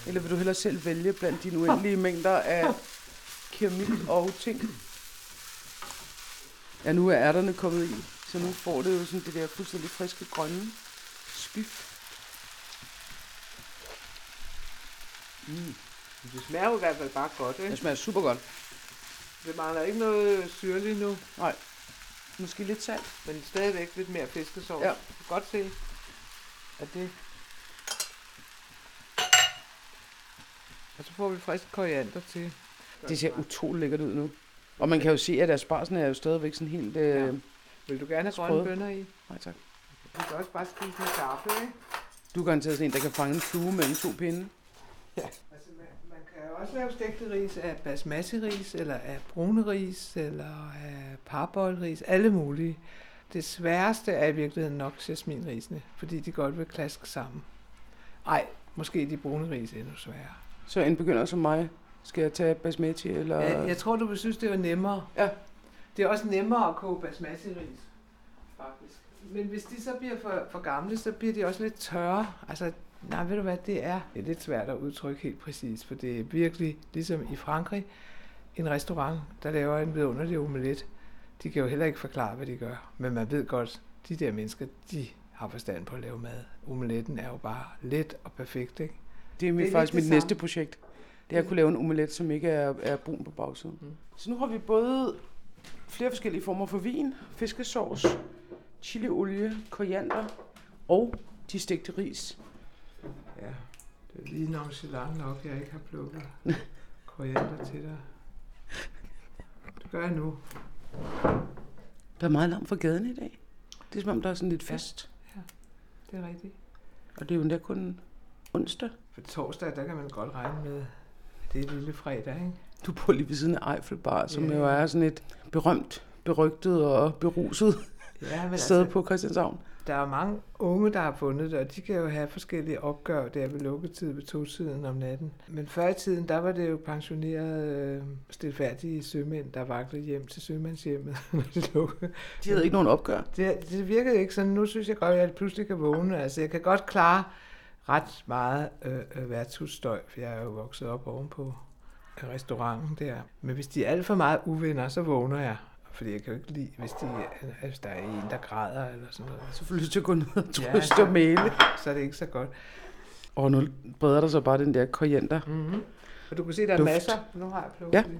Eller vil du hellere selv vælge blandt dine uendelige mængder af keramik og ting? Ja, nu er ærterne kommet i, så nu får det jo sådan det der fuldstændig friske grønne spif. Mm. Det smager jo i hvert fald bare godt, ikke? Det smager super godt. Det mangler ikke noget syrligt nu, Måske lidt salt. men stadigvæk lidt mere fiskesovs. Ja. Godt se, at det... Og så får vi frisk koriander til. Det ser utroligt lækkert ud nu. Og man kan jo se, at asparsen er jo stadigvæk sådan helt... Øh... Ja. Vil du gerne have grønne bønner i? Nej, tak. Du kan også bare spise med kaffe, ikke? Du er garanteret sådan en, der kan fange en flue mellem to pinde. Altså, man, man kan jo også lave stegte ris af basmati-ris, eller af brune ris, eller af parboiled-ris, alle mulige. Det sværeste er i virkeligheden nok jasminrisene, fordi de godt vil klaske sammen. Ej, måske de brune ris er endnu sværere. Så en begynder som mig, skal jeg tage basmati eller... Ja, jeg tror, du vil synes, det var nemmere. Ja. Det er også nemmere at koge basmati-ris, faktisk. Men hvis de så bliver for, for gamle, så bliver de også lidt tørre. Altså, nej, ved du hvad, det er, det er lidt svært at udtrykke helt præcis, for det er virkelig, ligesom i Frankrig, en restaurant, der laver en vidunderlig omelet. De kan jo heller ikke forklare, hvad de gør, men man ved godt, de der mennesker, de har forstand på at lave mad. Omeletten er jo bare let og perfekt, ikke? Det er, Det er faktisk mit næste projekt. Det er at kunne lave en omelet, som ikke er, er brun på bagsiden. Mm. Så nu har vi både flere forskellige former for vin, fiskesauce, chiliolie, koriander og de stegte ris. Ja, det er lige nonchalant nok, jeg ikke har plukket koriander til dig. Det gør jeg nu. Der er meget langt fra gaden i dag. Det er som om, der er sådan lidt fest. Det er rigtigt. Og det er jo endda kun onsdag. For torsdag, der kan man godt regne med, at det er lille fredag, ikke? Du bor lige ved siden af Eiffelbar, som Ja. jo er sådan et berømt, berygtet og beruset Ja, men sted altså, på Christianshavn. der er mange unge, der har fundet det, og de kan jo have forskellige opgør der ved lukketid ved to-tiden om natten. Men før i tiden, der var det jo pensionerede, øh, stilfærdige sømænd, der vaklede hjem til sømandshjemmet, når det lukkede. De havde ikke nogen opgør. Det, det virkede ikke sådan. Nu synes jeg godt, at jeg pludselig kan vågne. Altså, jeg kan godt klare ret meget øh, øh, værtshusstøj, for jeg er jo vokset op ovenpå restauranten der. Men hvis de er alt for meget uvenner, så vågner jeg. Fordi jeg kan jo ikke lide, hvis, de, øh, hvis der er en, der græder eller sådan noget. Så får du lyst til at gå ned og Ja, trøste så- og male. Så er det ikke så godt. Og nu breder der så bare den der koriander. Mm-hmm. Og du kan se, der er Duft. masser. Nu har jeg plukket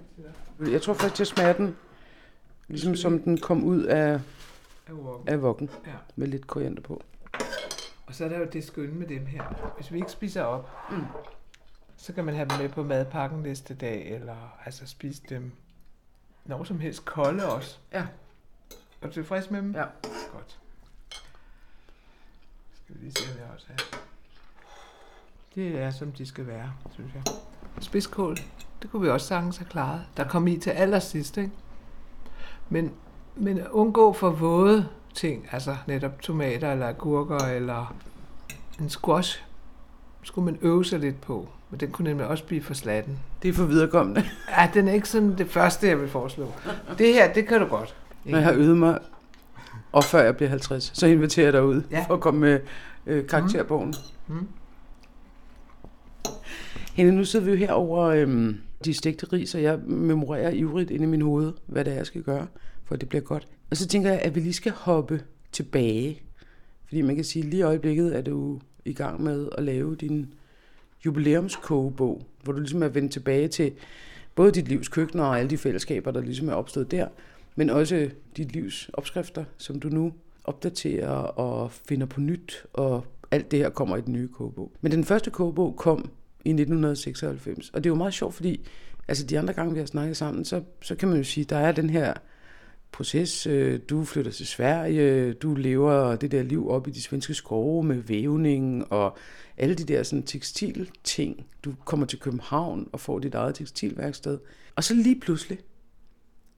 Ja. Jeg tror faktisk, jeg smager den, ligesom som den kom ud af, Af af vokken, Ja. med lidt koriander på. Og så er der jo det skønne med dem her. Hvis vi ikke spiser op, Mm. så kan man have dem med på madpakken næste dag, eller altså spise dem når som helst kolde også. Ja. Er du tilfreds med dem? Ja. Godt. Skal vi lige se, hvad jeg også har. Det er, som de skal være, synes jeg. Spidskål, det kunne vi også sagtens have klaret. Der kom i til allersidst, ikke? Men, men undgå for våde ting, altså netop tomater eller agurker eller en squash, skulle man øve sig lidt på. Men den kunne nemlig også blive for slatten. Det er for viderekommende. Ja, den er ikke sådan det første, jeg vil foreslå. Det her, det kan du godt. Når jeg har øvet mig, og før jeg bliver 50, så inviterer jeg dig ud Ja. for at komme med øh, karakterbogen. Mm. Hende, nu sidder vi jo her over øhm, de stegte ris, og jeg memorerer ivrigt inde i min hoved, hvad det er, jeg skal gøre, for at det bliver godt. Og så tænker jeg, at vi lige skal hoppe tilbage. Fordi man kan sige, at lige i øjeblikket er du i gang med at lave din jubilæumskogebog, hvor du ligesom er vendt tilbage til både dit livs køkkener og alle de fællesskaber, der ligesom er opstået der, men også dit livs opskrifter, som du nu opdaterer og finder på nyt, og alt det her kommer i den nye kogebog. Men den første kogebog kom i 1996, og det er jo meget sjovt, fordi altså de andre gange, vi har snakket sammen, så, så kan man jo sige, der er den her proces. Øh, du flytter til Sverige, du lever det der liv op i de svenske skove med vævning og alle de der sådan tekstilting. Du kommer til København og får dit eget tekstilværksted. Og så lige pludselig,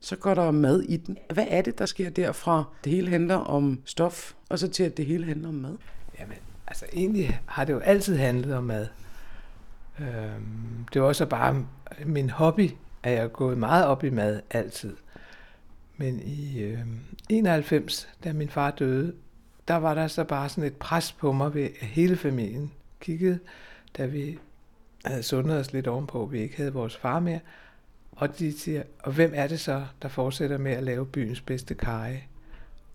så går der mad i den. Hvad er det, der sker derfra? Det hele handler om stof, og så til at det hele handler om mad. Jamen, altså egentlig har det jo altid handlet om mad. Øhm, det var også bare min hobby, at jeg er gået meget op i mad altid. Men i øh, 91, da min far døde, der var der så bare sådan et pres på mig ved at hele familien kiggede, da vi havde sundet os lidt ovenpå, at vi ikke havde vores far mere. Og de siger, og hvem er det så, der fortsætter med at lave byens bedste kage?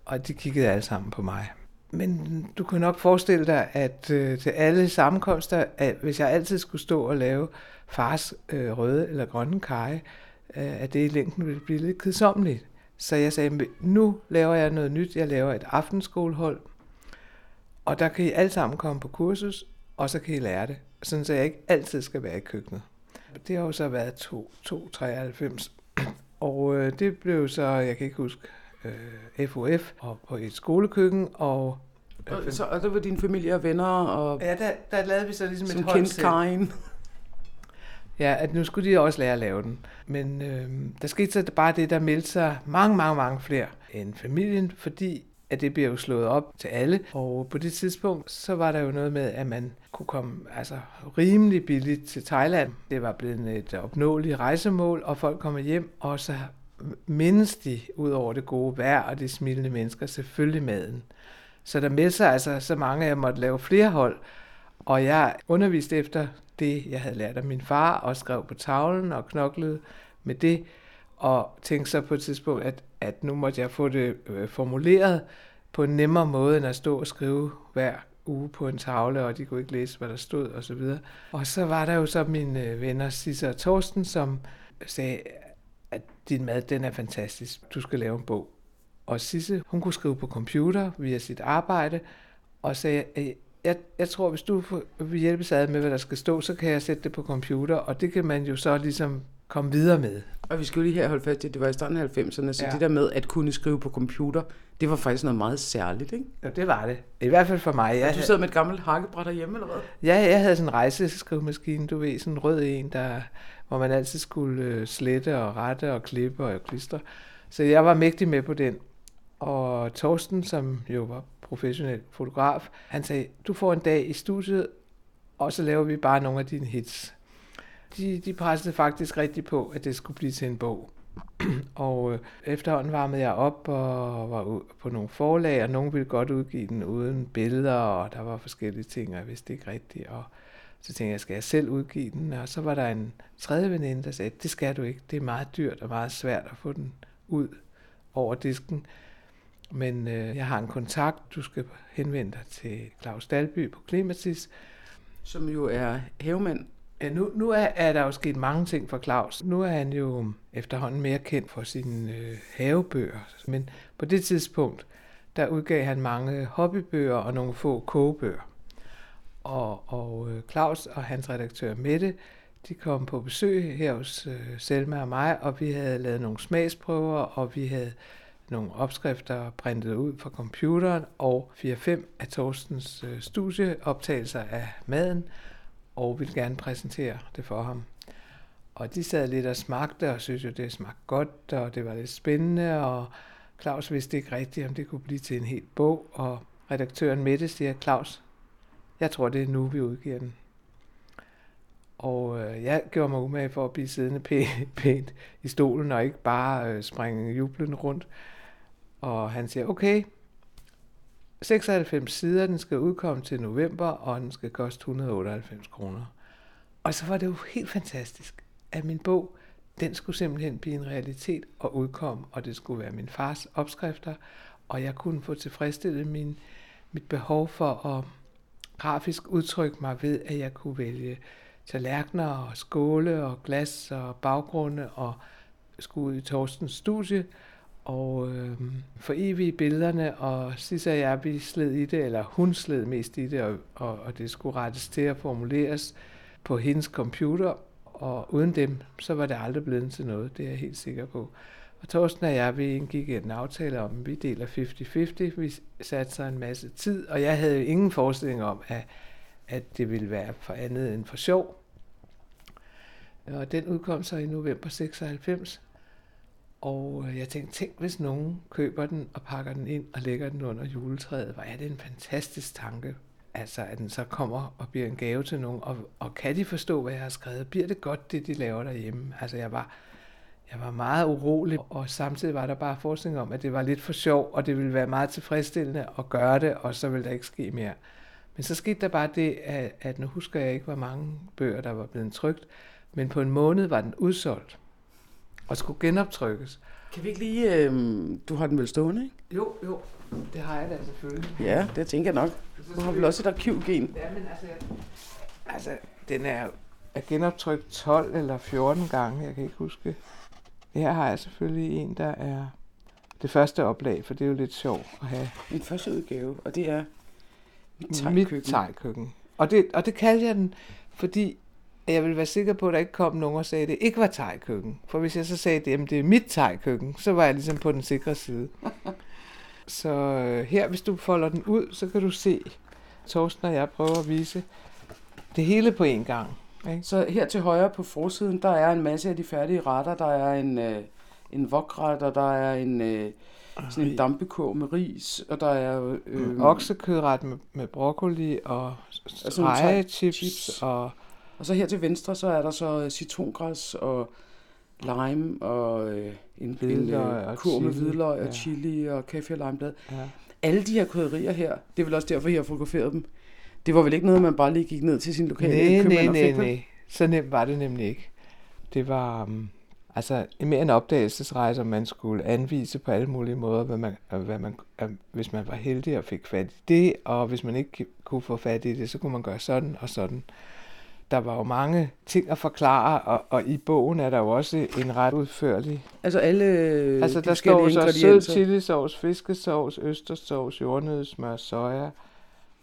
Og de kiggede alle sammen på mig. Men du kan nok forestille dig, at øh, til alle sammenkomster, at hvis jeg altid skulle stå og lave fars øh, røde eller grønne kage, øh, at det i længden ville blive lidt kedsommeligt. Så jeg sagde, nu laver jeg noget nyt. Jeg laver et aftenskolehold, og der kan I alle sammen komme på kursus, og så kan I lære det. Sådan så jeg ikke altid skal være i køkkenet. Det har jo så været 293. Og øh, det blev så, jeg kan ikke huske, øh, FOF og på et skolekøkken. Og, øh, og, så, og der var dine familie og venner? Og ja, der, der lavede vi så ligesom et hold selv. Ja, at nu skulle de også lære at lave den. Men øh, der skete så bare det, der meldte sig mange, mange, mange flere end familien, fordi at det bliver jo slået op til alle. Og på det tidspunkt, så var der jo noget med, at man kunne komme altså, rimelig billigt til Thailand. Det var blevet et opnåeligt rejsemål, og folk kommer hjem, og så mindes de ud over det gode vejr og de smilende mennesker selvfølgelig maden. Så der meldte sig altså så mange, at jeg måtte lave flere hold, og jeg underviste efter det, jeg havde lært af min far, og skrev på tavlen og knoklede med det, og tænkte så på et tidspunkt, at, at nu måtte jeg få det øh, formuleret på en nemmere måde, end at stå og skrive hver uge på en tavle, og de kunne ikke læse, hvad der stod, og så videre. Og så var der jo så mine øh, venner, Sisse og Torsten, som sagde, at din mad, den er fantastisk. Du skal lave en bog. Og Sisse, hun kunne skrive på computer via sit arbejde, og sagde, jeg, jeg tror, hvis du vil hjælpe sig med, hvad der skal stå, så kan jeg sætte det på computer, og det kan man jo så ligesom komme videre med. Og vi skal jo lige her holde fast i, at det var i starten af 90'erne, så ja. det der med at kunne skrive på computer, det var faktisk noget meget særligt, ikke? Ja, det var det. I hvert fald for mig. Jeg du sad med et gammelt hakkebræt derhjemme, eller hvad? Ja, jeg havde sådan en rejseskrivemaskine, du ved, sådan en rød en, der, hvor man altid skulle øh, slette og rette og klippe og klistre. Så jeg var mægtig med på den. Og Torsten, som jo var professionel fotograf, han sagde, du får en dag i studiet, og så laver vi bare nogle af dine hits. De, de pressede faktisk rigtig på, at det skulle blive til en bog. og øh, efterhånden varmede jeg op og var på nogle forlag, og nogen ville godt udgive den uden billeder, og der var forskellige ting, og jeg vidste ikke rigtigt. Og så tænkte jeg, skal jeg selv udgive den? Og så var der en tredje veninde, der sagde, det skal du ikke. Det er meget dyrt og meget svært at få den ud over disken. Men øh, jeg har en kontakt, du skal henvende dig til Claus Dalby på Klimatis. Som jo er havemand. Ja, nu, nu er, er der jo sket mange ting for Claus. Nu er han jo efterhånden mere kendt for sine øh, havebøger. Men på det tidspunkt, der udgav han mange hobbybøger og nogle få kogebøger. Og, og øh, Claus og hans redaktør Mette, de kom på besøg her hos øh, Selma og mig, og vi havde lavet nogle smagsprøver, og vi havde nogle opskrifter printet ud fra computeren og 4-5 af Torstens øh, studieoptagelser af maden, og ville gerne præsentere det for ham. Og de sad lidt og smagte, og synes jo, det smagte godt, og det var lidt spændende, og Claus vidste ikke rigtigt, om det kunne blive til en hel bog, og redaktøren Mette siger, Claus, jeg tror, det er nu, vi udgiver den. Og øh, jeg gjorde mig umage for at blive siddende pænt, pænt i stolen, og ikke bare øh, springe jublen rundt. Og han siger, okay, 96 sider, den skal udkomme til november, og den skal koste 198 kroner. Og så var det jo helt fantastisk, at min bog, den skulle simpelthen blive en realitet og udkomme, og det skulle være min fars opskrifter, og jeg kunne få tilfredsstillet min, mit behov for at grafisk udtrykke mig ved, at jeg kunne vælge tallerkener og skåle og glas og baggrunde og skulle ud i Torstens studie, og øh, for evige billederne, og Sissa og jeg, vi sled i det, eller hun sled mest i det, og, og, og det skulle rettes til at formuleres på hendes computer, og uden dem, så var det aldrig blevet til noget, det er jeg helt sikker på. Og Torsten og jeg, vi indgik en aftale om, at vi deler 50-50, vi satte sig en masse tid, og jeg havde jo ingen forestilling om, at, at det ville være for andet end for sjov. Og den udkom så i november 96, og øh, jeg tænkte, tænk hvis nogen køber den og pakker den ind og lægger den under juletræet. Hvor er det en fantastisk tanke. Altså, at den så kommer og bliver en gave til nogen. Og, og kan de forstå, hvad jeg har skrevet? Bliver det godt, det de laver derhjemme? Altså, jeg var, jeg var meget urolig, og samtidig var der bare forskning om, at det var lidt for sjov, og det ville være meget tilfredsstillende at gøre det, og så ville der ikke ske mere. Men så skete der bare det, at, at nu husker jeg ikke, hvor mange bøger, der var blevet trygt, men på en måned var den udsolgt og skulle genoptrykkes. Kan vi ikke lige... Øh, du har den vel stående, ikke? Jo, jo. Det har jeg da selvfølgelig. Ja, det tænker jeg nok. Du har vel også et arkivgen. Ja, men altså, altså den er, er genoptrykt 12 eller 14 gange, jeg kan ikke huske. Her har jeg selvfølgelig en, der er det første oplag, for det er jo lidt sjovt at have. En første udgave, og det er mit tegkøkken. Mit tegkøkken. Og det, og det kaldte jeg den, fordi jeg ville være sikker på, at der ikke kom nogen og sagde, at det ikke var tegkøkken. For hvis jeg så sagde, at det er mit tegkøkken, så var jeg ligesom på den sikre side. så øh, her, hvis du folder den ud, så kan du se, Torsten og jeg prøver at vise det hele på en gang. Ikke? Så her til højre på forsiden, der er en masse af de færdige retter. Der er en, øh, en vokret, og der er en, øh, sådan en dampekog med ris, og der er... Øh, oksekødret med, med broccoli og stregechips chips. og og så her til venstre, så er der så citrongræs og lime og øh, en, en øh, kur med hvidløg og ja. chili og kaffe og limeblad. Ja. Alle de her krydderier her, det er vel også derfor, jeg har fotograferet dem. Det var vel ikke noget, man bare lige gik ned til sin lokale nej, nej, nej, nej. Så nemt var det nemlig ikke. Det var um, altså mere en opdagelsesrejse, om man skulle anvise på alle mulige måder, hvad man, hvad man, hvis man var heldig og fik fat i det, og hvis man ikke kunne få fat i det, så kunne man gøre sådan og sådan der var jo mange ting at forklare, og, og i bogen er der jo også en ret udførlig. Altså alle Altså der står så sød chilisauce, fiskesauce, østersauce, jordnødsmør, soja,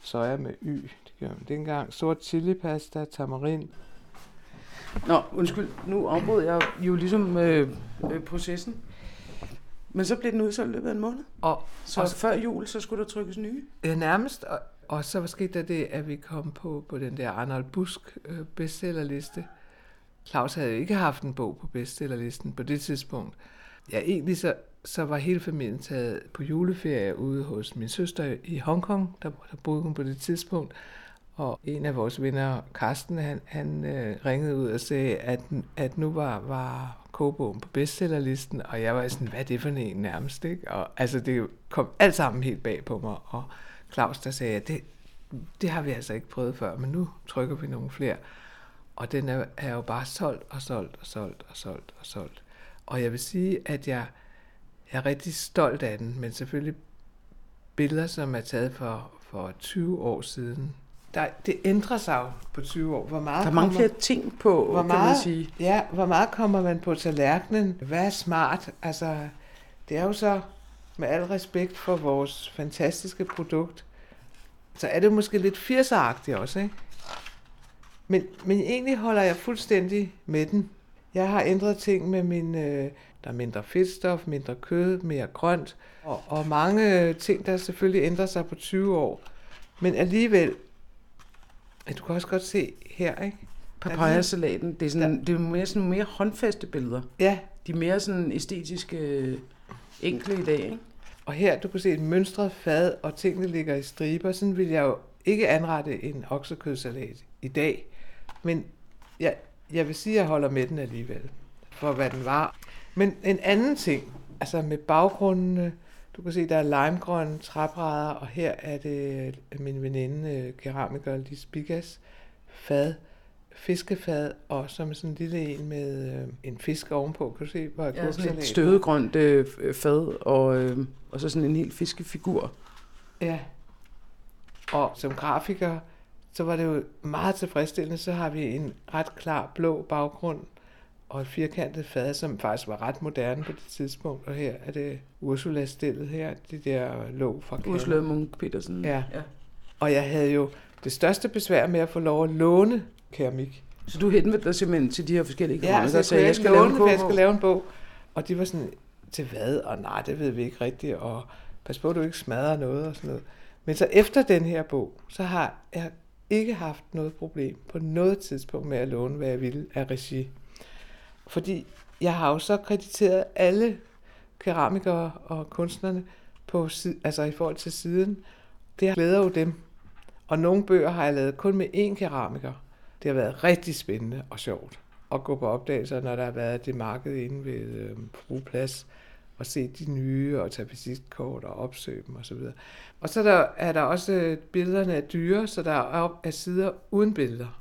soja med y, det gør man dengang, sort chilipasta, tamarin. Nå, undskyld, nu afbrød jeg jo ligesom øh, øh, processen. Men så blev den udsolgt i løbet af en måned. Og, så og, før jul, så skulle der trykkes nye? Ja, nærmest. Og, og så skete der det, at vi kom på, på den der Arnold Busk øh, bestsellerliste. Claus havde ikke haft en bog på bestsellerlisten på det tidspunkt. Ja, egentlig så, så var hele familien taget på juleferie ude hos min søster i Hongkong. Der, der boede hun på det tidspunkt. Og en af vores venner, Karsten, han, han øh, ringede ud og sagde, at, at nu var, var kogebogen på bestsellerlisten, og jeg var sådan, hvad er det for en nærmest, ikke? Og altså, det kom alt sammen helt bag på mig, og Claus, der sagde, at det, det har vi altså ikke prøvet før, men nu trykker vi nogle flere. Og den er, er jo bare solgt og solgt og solgt og solgt og solgt. Og jeg vil sige, at jeg, jeg er rigtig stolt af den, men selvfølgelig billeder, som er taget for, for 20 år siden, der, det ændrer sig jo på 20 år. Hvor meget der er mange kommer, flere ting på, hvor meget, kan man sige. Ja, hvor meget kommer man på tallerkenen? Hvad er smart? Altså, det er jo så med al respekt for vores fantastiske produkt, så er det måske lidt 80'er også, ikke? Men, men egentlig holder jeg fuldstændig med den. Jeg har ændret ting med min... Øh, der er mindre fedtstof, mindre kød, mere grønt, og, og mange ting, der selvfølgelig ændrer sig på 20 år. Men alligevel, du kan også godt se her, ikke? Papaya-salaten, det er, sådan, det er mere, sådan mere håndfaste billeder. Ja. De er mere sådan æstetiske enkle i dag, ikke? Og her, du kan se et mønstret fad, og tingene ligger i striber. Sådan vil jeg jo ikke anrette en oksekødsalat i dag. Men jeg, jeg vil sige, at jeg holder med den alligevel, for hvad den var. Men en anden ting, altså med baggrundene, du kan se, der er limegrønne træbrædder, og her er det min veninde, øh, keramiker Lis Bigas, fad, fiskefad, og så med sådan en lille en med øh, en fisk ovenpå. Kan du se, hvor ja, sådan et stødegrønt øh, fad, og, øh, og så sådan en helt fiskefigur. Ja. Og som grafiker, så var det jo meget tilfredsstillende. Så har vi en ret klar blå baggrund, og et firkantet fad, som faktisk var ret moderne på det tidspunkt. Og her er det Ursula-stillet her, det der låg fra kassen. Ursula Munk Petersen. Ja. ja. Og jeg havde jo det største besvær med at få lov at låne keramik. Så du henvendte dig simpelthen til de her forskellige Ja, altså, jeg, sagde, jeg, skal låne, en jeg skal lave en bog. Og de var sådan, til hvad? Og nej, det ved vi ikke rigtigt. Og pas på, at du ikke smadrer noget og sådan noget. Men så efter den her bog, så har jeg ikke haft noget problem på noget tidspunkt med at låne, hvad jeg ville af regi. Fordi jeg har jo så krediteret alle keramikere og kunstnerne på, altså i forhold til siden. Det glæder jo dem. Og nogle bøger har jeg lavet kun med én keramiker. Det har været rigtig spændende og sjovt at gå på opdagelser, når der har været det marked inde ved øh, Plads og se de nye og tage visitkort og opsøge dem osv. Og så der, er der også billederne af dyre, så der er, er sider uden billeder.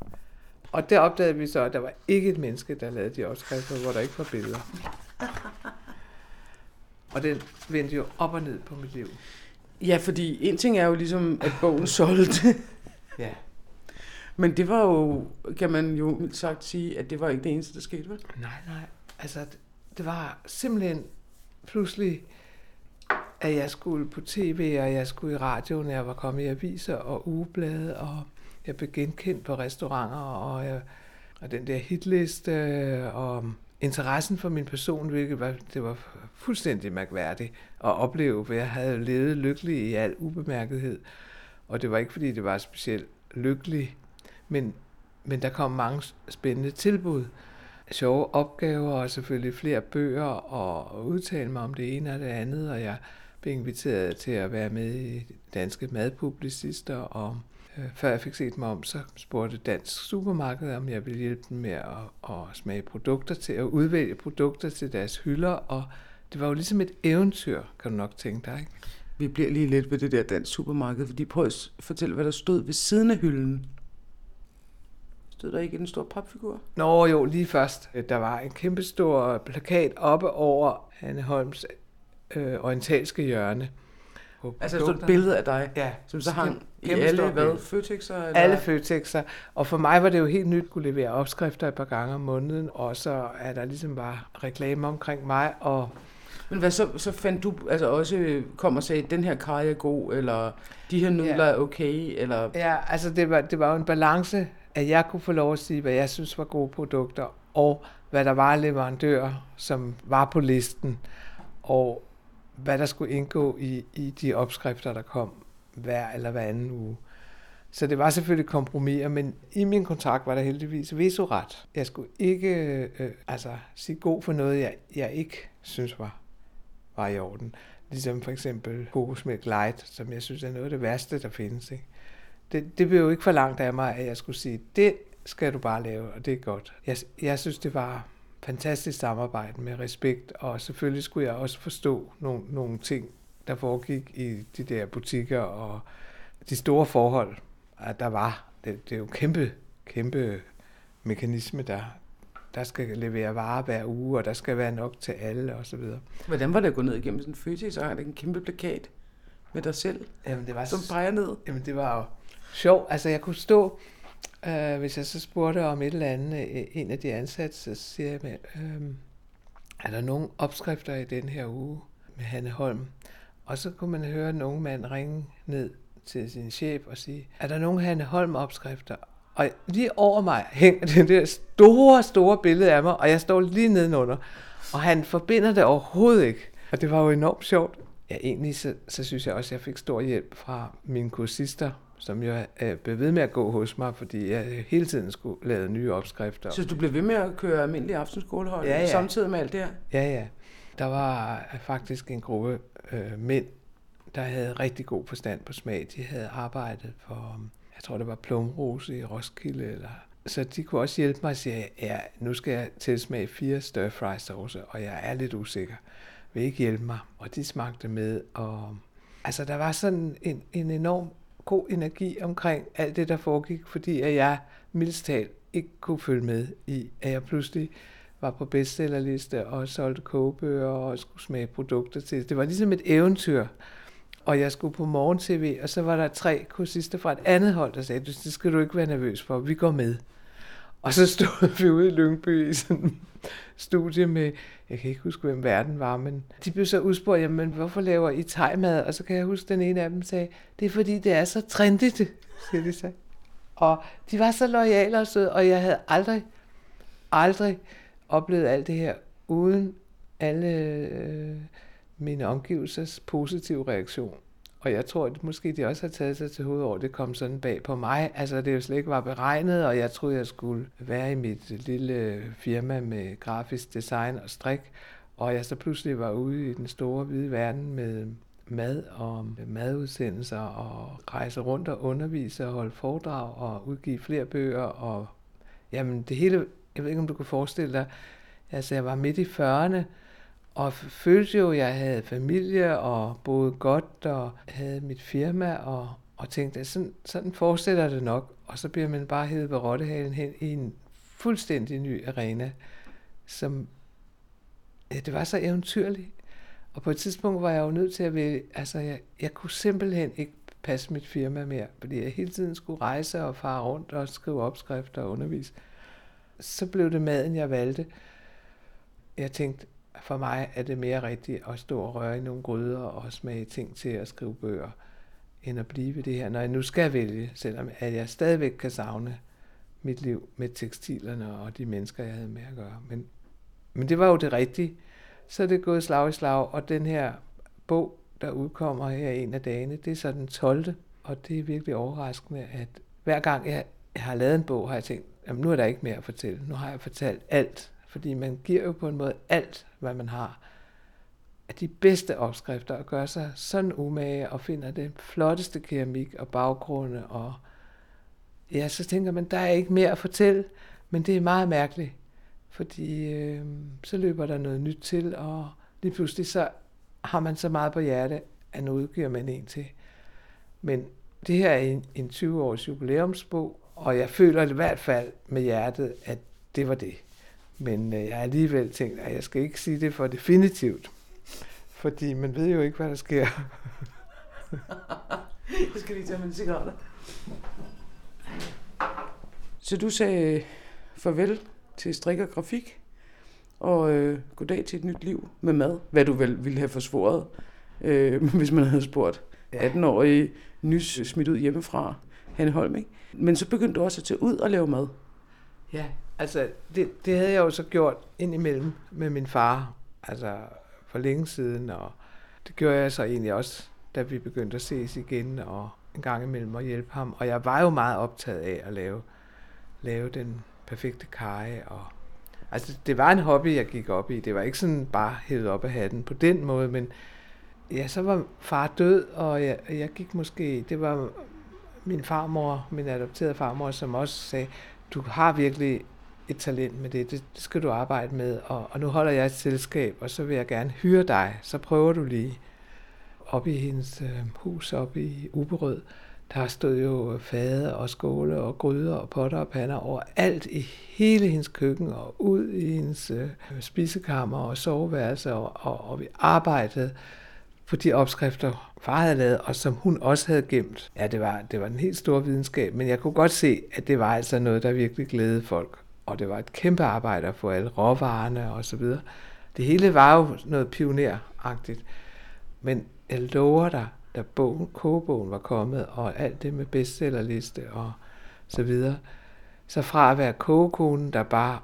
Og der opdagede vi så, at der var ikke et menneske, der lavede de opskrifter, hvor der ikke var billeder. Og den vendte jo op og ned på mit liv. Ja, fordi en ting er jo ligesom, at bogen solgte. ja. Men det var jo, kan man jo sagt sige, at det var ikke det eneste, der skete, vel? Nej, nej. Altså, det var simpelthen pludselig, at jeg skulle på tv, og jeg skulle i radioen, jeg var kommet i aviser og ugeblade, og jeg blev genkendt på restauranter, og, jeg, og den der hitliste, og interessen for min person, hvilket var, det var fuldstændig mærkværdigt at opleve, for jeg havde levet lykkelig i al ubemærkethed. Og det var ikke, fordi det var specielt lykkelig, men, men der kom mange spændende tilbud sjove opgaver og selvfølgelig flere bøger og udtale mig om det ene og det andet, og jeg blev inviteret til at være med i Danske Madpublicister, og øh, før jeg fik set mig om, så spurgte Dansk Supermarked, om jeg ville hjælpe dem med at, at smage produkter til, at udvælge produkter til deres hylder, og det var jo ligesom et eventyr, kan du nok tænke dig, ikke? Vi bliver lige lidt ved det der dansk supermarked, fordi prøv at fortælle, hvad der stod ved siden af hylden. Stod der ikke en stor papfigur? Nå jo, lige først. Der var en kæmpe stor plakat oppe over Anne Holms øh, orientalske hjørne. Altså stod et billede af dig, ja, som så hang i alle hvad, føtexer? Eller? Alle føtexer. Og for mig var det jo helt nyt at kunne levere opskrifter et par gange om måneden, og så er der ligesom bare reklame omkring mig. Og men hvad så, så fandt du altså også kom og sagde, den her kaj er god, eller de her nudler ja. er okay? Eller... Ja, altså det var, det var jo en balance at jeg kunne få lov at sige, hvad jeg synes var gode produkter, og hvad der var leverandører, som var på listen, og hvad der skulle indgå i, i de opskrifter, der kom hver eller hver anden uge. Så det var selvfølgelig kompromiser, men i min kontrakt var der heldigvis vetoret. Jeg skulle ikke øh, altså, sige god for noget, jeg, jeg ikke synes var, var i orden. Ligesom for eksempel kokosmælk light, som jeg synes er noget af det værste, der findes. Ikke? Det, det blev jo ikke for langt af mig, at jeg skulle sige, det skal du bare lave, og det er godt. Jeg, jeg synes, det var fantastisk samarbejde med respekt, og selvfølgelig skulle jeg også forstå nogle, nogle ting, der foregik i de der butikker, og de store forhold, at der var. Det, det er jo kæmpe, kæmpe mekanisme, der, der skal levere varer hver uge, og der skal være nok til alle, og så videre. Hvordan var det at gå ned igennem sådan en fødsel, så har det en kæmpe plakat med dig selv, jamen, det var, som peger ned? Jamen, det var jo sjov. Altså, jeg kunne stå, øh, hvis jeg så spurgte om et eller andet, øh, en af de ansatte, så siger jeg, med, øh, er der nogen opskrifter i den her uge med Hanne Holm? Og så kunne man høre nogen mand ringe ned til sin chef og sige, er der nogen Hanne Holm opskrifter? Og lige over mig hænger det der store, store billede af mig, og jeg står lige nedenunder. Og han forbinder det overhovedet ikke. Og det var jo enormt sjovt. Ja, egentlig så, så synes jeg også, at jeg fik stor hjælp fra mine kursister, som jo er blev ved med at gå hos mig, fordi jeg hele tiden skulle lave nye opskrifter. Så du blev ved med at køre almindelig aftenskolehold ja, ja. samtidig med alt det her? Ja, ja. Der var faktisk en gruppe øh, mænd, der havde rigtig god forstand på smag. De havde arbejdet for, jeg tror det var plumrose i Roskilde, eller så de kunne også hjælpe mig og sige, ja, nu skal jeg tilsmage fire stir fry sauce, og jeg er lidt usikker. Vil ikke hjælpe mig? Og de smagte med, og altså der var sådan en, en enorm god energi omkring alt det, der foregik, fordi at jeg mildst talt ikke kunne følge med i, at jeg pludselig var på bestsellerliste og solgte kogebøger og skulle smage produkter til. Det var ligesom et eventyr. Og jeg skulle på morgen-tv, og så var der tre kursister fra et andet hold, der sagde, det skal du ikke være nervøs for, vi går med. Og så stod vi ude i Lyngby i sådan en studie med, jeg kan ikke huske, hvem verden var, men de blev så udspurgt, jamen hvorfor laver I tegmad? Og så kan jeg huske, den ene af dem sagde, det er fordi, det er så trendigt, siger de så. Og de var så lojale og søde, og jeg havde aldrig, aldrig oplevet alt det her, uden alle øh, mine omgivelsers positive reaktion. Og jeg tror, at måske de også har taget sig til hovedet over, det kom sådan bag på mig. Altså, det jo slet ikke var beregnet, og jeg troede, jeg skulle være i mit lille firma med grafisk design og strik. Og jeg så pludselig var ude i den store hvide verden med mad og madudsendelser og rejse rundt og undervise og holde foredrag og udgive flere bøger. Og jamen, det hele, jeg ved ikke, om du kunne forestille dig, altså jeg var midt i 40'erne, og følte jo, at jeg havde familie og boede godt og havde mit firma og, og tænkte, at sådan, sådan fortsætter det nok. Og så bliver man bare hævet ved rottehalen hen i en fuldstændig ny arena, som ja, det var så eventyrligt. Og på et tidspunkt var jeg jo nødt til at vælge, altså jeg, jeg kunne simpelthen ikke passe mit firma mere, fordi jeg hele tiden skulle rejse og fare rundt og skrive opskrifter og undervise. Så blev det maden, jeg valgte. Jeg tænkte, for mig er det mere rigtigt at stå og røre i nogle gryder og smage ting til at skrive bøger, end at blive ved det her, når jeg nu skal vælge, selvom at jeg stadigvæk kan savne mit liv med tekstilerne og de mennesker, jeg havde med at gøre. Men, men det var jo det rigtige. Så er det gået slag i slag, og den her bog, der udkommer her en af dagene, det er så den 12. Og det er virkelig overraskende, at hver gang jeg, jeg har lavet en bog, har jeg tænkt, jamen nu er der ikke mere at fortælle. Nu har jeg fortalt alt, fordi man giver jo på en måde alt, hvad man har, af de bedste opskrifter, og gør sig sådan umage, og finder det flotteste keramik og baggrunde, og ja, så tænker man, der er ikke mere at fortælle, men det er meget mærkeligt, fordi øh, så løber der noget nyt til, og lige pludselig så har man så meget på hjerte, at nu udgiver man en til. Men det her er en, en 20-års jubilæumsbog, og jeg føler i hvert fald med hjertet, at det var det. Men øh, jeg har alligevel tænkt, at jeg skal ikke sige det for definitivt. Fordi man ved jo ikke, hvad der sker. jeg skal lige tage min cigaretter. Så du sagde farvel til strik og grafik, og øh, goddag til et nyt liv med mad. Hvad du vel ville have forsvoret, øh, hvis man havde spurgt 18-årige nys smidt ud hjemmefra, Hanne Holm, ikke? Men så begyndte du også at tage ud og lave mad. Ja, Altså, det, det havde jeg jo så gjort indimellem med min far, altså for længe siden, og det gjorde jeg så egentlig også, da vi begyndte at ses igen, og en gang imellem at hjælpe ham. Og jeg var jo meget optaget af at lave, lave den perfekte kage, og altså det var en hobby, jeg gik op i. Det var ikke sådan bare hævet op af hatten på den måde, men ja, så var far død, og jeg, jeg gik måske, det var min farmor, min adopterede farmor, som også sagde, du har virkelig et talent med det, det skal du arbejde med, og, og nu holder jeg et selskab, og så vil jeg gerne hyre dig, så prøver du lige op i hendes øh, hus op i Uberød. Der stod jo fade og skåle og gryder og potter og pander over alt i hele hendes køkken og ud i hendes øh, spisekammer og soveværelse, og, og, og vi arbejdede på de opskrifter, far havde lavet, og som hun også havde gemt. Ja, det var, det var en helt stor videnskab, men jeg kunne godt se, at det var altså noget, der virkelig glædede folk og det var et kæmpe arbejde at få alle råvarerne og så videre. Det hele var jo noget pioneragtigt. Men jeg lover dig, da bogen, kogebogen var kommet, og alt det med bestsellerliste og så videre, så fra at være kogekonen, der bare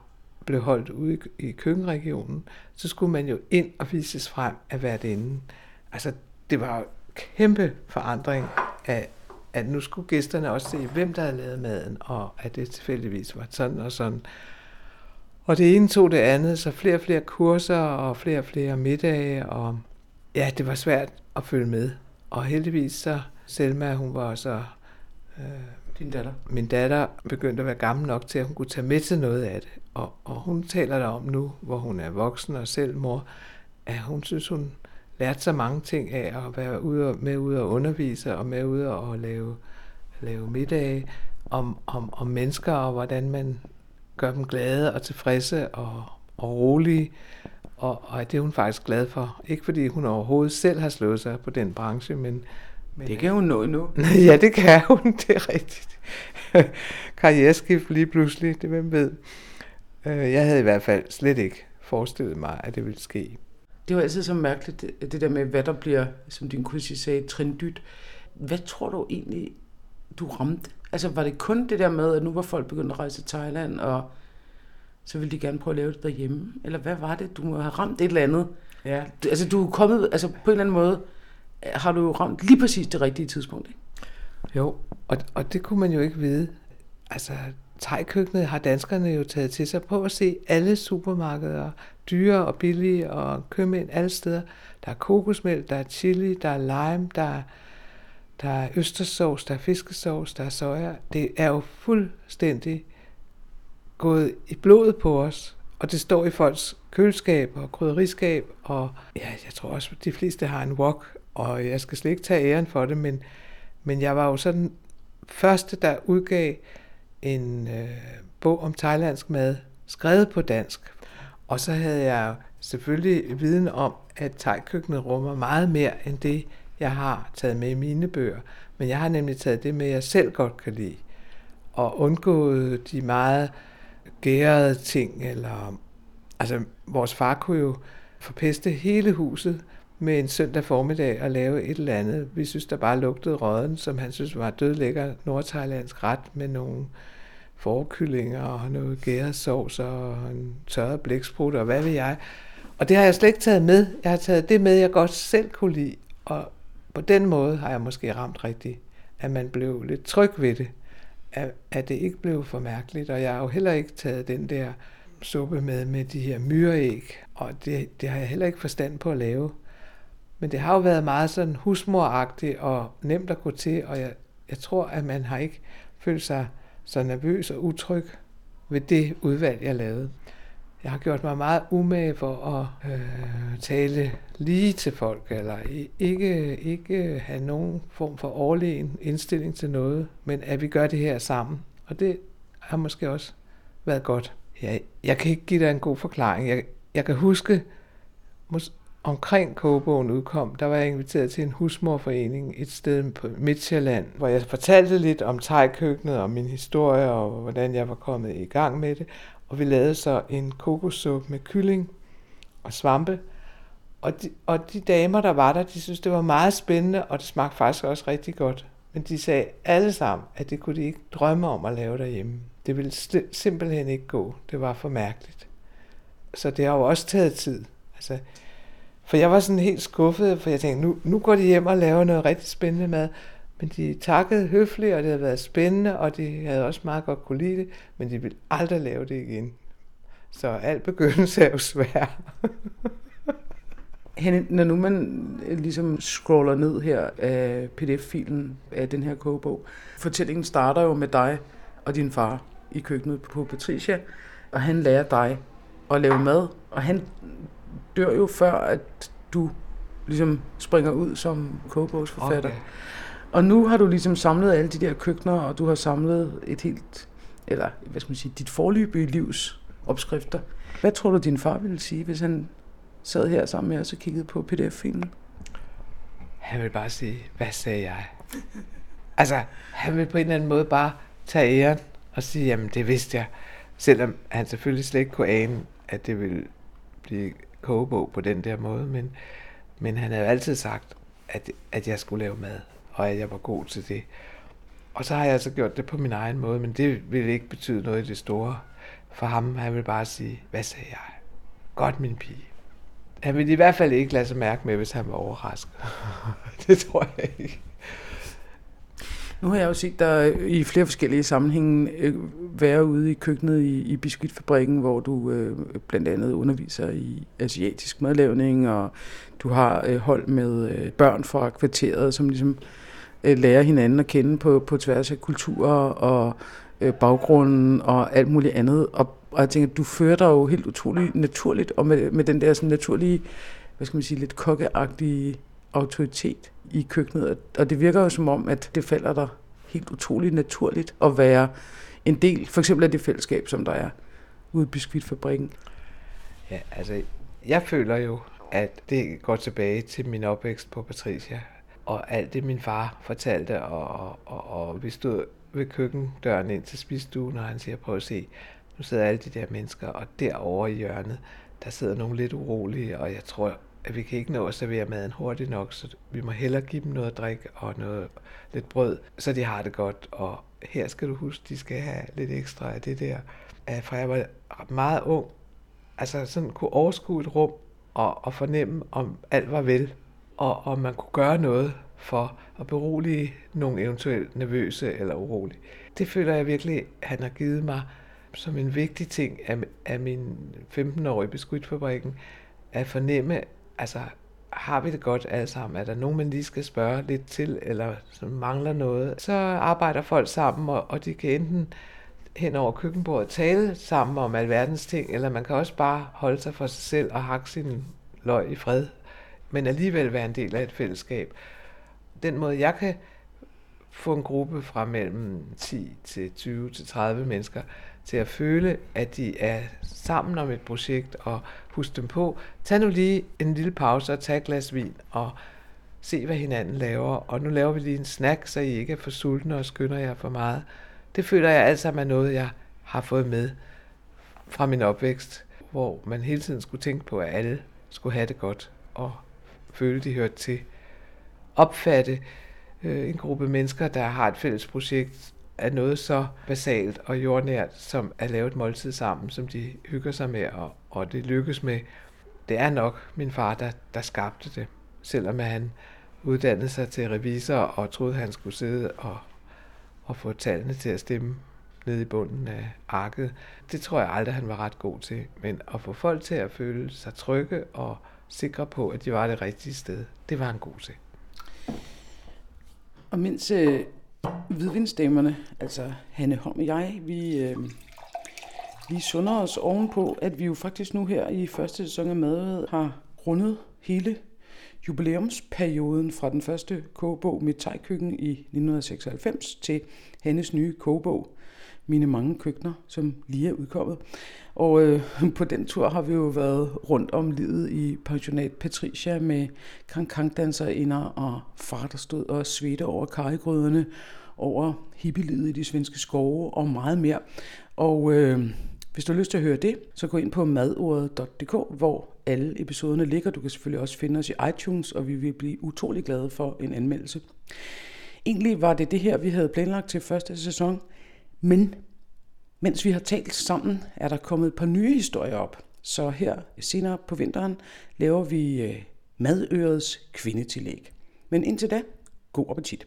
blev holdt ude i køkkenregionen, så skulle man jo ind og vises frem af hvert ende. Altså, det var jo kæmpe forandring af, at nu skulle gæsterne også se, hvem der havde lavet maden, og at det tilfældigvis var sådan og sådan. Og det ene tog det andet, så flere og flere kurser og flere og flere middage, og ja, det var svært at følge med. Og heldigvis så, Selma, hun var så... Øh, Din datter? Min datter begyndte at være gammel nok til, at hun kunne tage med til noget af det. Og, og hun taler der om nu, hvor hun er voksen og selv mor, at hun synes, hun lært så mange ting af at være ude og, med ude og undervise og med ude og lave, lave middage om, om, om mennesker og hvordan man gør dem glade og tilfredse og, og rolige. Og, og det er hun faktisk glad for. Ikke fordi hun overhovedet selv har slået sig på den branche, men, Men, Det kan hun nå endnu. ja, det kan hun, det er rigtigt. Karriereskift lige pludselig, det hvem ved. Øh, Jeg havde i hvert fald slet ikke forestillet mig, at det ville ske. Det var altid så mærkeligt, det, der med, hvad der bliver, som din kusine sagde, trindyt. Hvad tror du egentlig, du ramte? Altså, var det kun det der med, at nu var folk begyndt at rejse til Thailand, og så ville de gerne prøve at lave det derhjemme? Eller hvad var det? Du må have ramt et eller andet. Ja. Altså, du er kommet, altså på en eller anden måde, har du jo ramt lige præcis det rigtige tidspunkt, ikke? Jo, og, og det kunne man jo ikke vide. Altså, thai-køkkenet har danskerne jo taget til sig på at se alle supermarkeder, dyre og billige og købmænd alle steder. Der er kokosmælk, der er chili, der er lime, der er, der er østersovs, der er fiskesovs, der er soja. Det er jo fuldstændig gået i blodet på os, og det står i folks køleskab og krydderiskab, og ja, jeg tror også, at de fleste har en wok, og jeg skal slet ikke tage æren for det, men men jeg var jo sådan første, der udgav en øh, bog om thailandsk mad, skrevet på dansk. Og så havde jeg selvfølgelig viden om, at thai-køkkenet rummer meget mere end det, jeg har taget med i mine bøger. Men jeg har nemlig taget det med, jeg selv godt kan lide. Og undgået de meget gærede ting, eller... Altså, vores far kunne jo forpeste hele huset med en søndag formiddag og lave et eller andet. Vi synes, der bare lugtede røden, som han synes var dødlækker nordthailandsk ret med nogle forkyllinger og noget gæresovs og en tørret blæksprut og hvad ved jeg. Og det har jeg slet ikke taget med. Jeg har taget det med, jeg godt selv kunne lide. Og på den måde har jeg måske ramt rigtigt, at man blev lidt tryg ved det. At, at det ikke blev for mærkeligt. Og jeg har jo heller ikke taget den der suppe med, med de her myreæg. Og det, det har jeg heller ikke forstand på at lave. Men det har jo været meget sådan husmoragtigt og nemt at gå til, og jeg, jeg tror, at man har ikke følt sig så nervøs og utryg ved det udvalg, jeg lavede. Jeg har gjort mig meget umage for at øh, tale lige til folk, eller ikke, ikke have nogen form for overlegen indstilling til noget, men at vi gør det her sammen. Og det har måske også været godt. Jeg, jeg kan ikke give dig en god forklaring. Jeg, jeg kan huske, mås- omkring kogebogen udkom, der var jeg inviteret til en husmorforening et sted på Midtjylland, hvor jeg fortalte lidt om tegkøkkenet og min historie og hvordan jeg var kommet i gang med det. Og vi lavede så en kokossuppe med kylling og svampe. Og de, og de damer, der var der, de synes det var meget spændende, og det smagte faktisk også rigtig godt. Men de sagde alle sammen, at det kunne de ikke drømme om at lave derhjemme. Det ville simpelthen ikke gå. Det var for mærkeligt. Så det har jo også taget tid. Altså, for jeg var sådan helt skuffet, for jeg tænkte, nu, nu går de hjem og laver noget rigtig spændende mad. Men de takkede høfligt, og det havde været spændende, og de havde også meget godt kunne lide det, men de ville aldrig lave det igen. Så alt begyndelse er jo svær. Henne, når nu man øh, ligesom scroller ned her øh, af pdf-filen af den her kogebog, fortællingen starter jo med dig og din far i køkkenet på Patricia, og han lærer dig at lave mad, og han dør jo før, at du ligesom springer ud som kogebogsforfatter. Okay. Og nu har du ligesom samlet alle de der køkkener, og du har samlet et helt, eller hvad skal man sige, dit forløbige livs opskrifter. Hvad tror du, din far ville sige, hvis han sad her sammen med os og kiggede på pdf-filen? Han ville bare sige, hvad sagde jeg? Altså, han ville på en eller anden måde bare tage æren og sige, jamen det vidste jeg. Selvom han selvfølgelig slet ikke kunne ane, at det ville blive kogebog på den der måde. Men, men han havde altid sagt, at, at jeg skulle lave mad, og at jeg var god til det. Og så har jeg altså gjort det på min egen måde, men det ville ikke betyde noget i det store. For ham, han ville bare sige, hvad sagde jeg? Godt, min pige. Han ville i hvert fald ikke lade sig mærke med, hvis han var overrasket. det tror jeg ikke. Nu har jeg jo set dig øh, i flere forskellige sammenhænge øh, være ude i køkkenet i, i biskuitfabrikken, hvor du øh, blandt andet underviser i asiatisk madlavning, og du har øh, hold med øh, børn fra kvarteret, som ligesom øh, lærer hinanden at kende på, på tværs af kulturer og øh, baggrunden og alt muligt andet. Og, og jeg tænker, du fører dig jo helt utroligt naturligt, og med, med den der sådan naturlige, hvad skal man sige, lidt kokkeagtige autoritet i køkkenet. Og- det virker jo som om, at det falder dig helt utroligt naturligt at være en del, for eksempel af det fællesskab, som der er ude i biskvitfabrikken. Ja, altså, jeg føler jo, at det går tilbage til min opvækst på Patricia. og alt det min far fortalte, og, og, og vi stod ved køkkendøren ind til spisestuen, og han siger, prøv at se, nu sidder alle de der mennesker, og derovre i hjørnet, der sidder nogle lidt urolige, og jeg tror, at vi kan ikke nå at servere maden hurtigt nok, så vi må hellere give dem noget at drikke og noget lidt brød, så de har det godt. Og her skal du huske, de skal have lidt ekstra af det der. Øh, fra jeg var meget ung, altså sådan kunne overskue et rum og, og fornemme, om alt var vel, og om man kunne gøre noget for at berolige nogle eventuelt nervøse eller urolige. Det føler jeg virkelig, han har givet mig som en vigtig ting af, af min 15-årige beskuitfabrikken, at fornemme, altså har vi det godt alle sammen? Er der nogen, man lige skal spørge lidt til, eller som mangler noget? Så arbejder folk sammen, og, og de kan enten hen over køkkenbordet tale sammen om alverdens ting, eller man kan også bare holde sig for sig selv og hakke sin løg i fred, men alligevel være en del af et fællesskab. Den måde, jeg kan få en gruppe fra mellem 10 til 20 til 30 mennesker til at føle, at de er sammen om et projekt og huske dem på. Tag nu lige en lille pause og tag et glas vin og se, hvad hinanden laver. Og nu laver vi lige en snack, så I ikke er for sultne og skynder jer for meget. Det føler jeg altså er noget, jeg har fået med fra min opvækst, hvor man hele tiden skulle tænke på, at alle skulle have det godt og føle, de hørte til. Opfatte øh, en gruppe mennesker, der har et fælles projekt, af noget så basalt og jordnært, som at lave et måltid sammen, som de hygger sig med, og, og det lykkes med. Det er nok min far, der, der skabte det, selvom han uddannede sig til revisor og troede, han skulle sidde og, og få tallene til at stemme nede i bunden af arket. Det tror jeg aldrig, han var ret god til. Men at få folk til at føle sig trygge og sikre på, at de var det rigtige sted, det var han god til. Og mens øh, hvidvindsdamerne, altså Hanne Holm og jeg, vi, øh, vi sunder os ovenpå, at vi jo faktisk nu her i første sæson af Mad har rundet hele jubilæumsperioden fra den første kogebog Mit Tegkøkken i 1996 til Hannes nye kogebog Mine Mange Køkkener, som lige er udkommet. Og øh, på den tur har vi jo været rundt om livet i pensionat Patricia med kankangdansere inder og far, der stod og svedte over karregrøderne, over hippielivet i de svenske skove og meget mere. Og øh, hvis du har lyst til at høre det, så gå ind på madordet.dk, hvor alle episoderne ligger. Du kan selvfølgelig også finde os i iTunes, og vi vil blive utrolig glade for en anmeldelse. Egentlig var det det her, vi havde planlagt til første sæson, men mens vi har talt sammen, er der kommet et par nye historier op. Så her senere på vinteren laver vi øh, madørets kvindetillæg. Men indtil da, god appetit.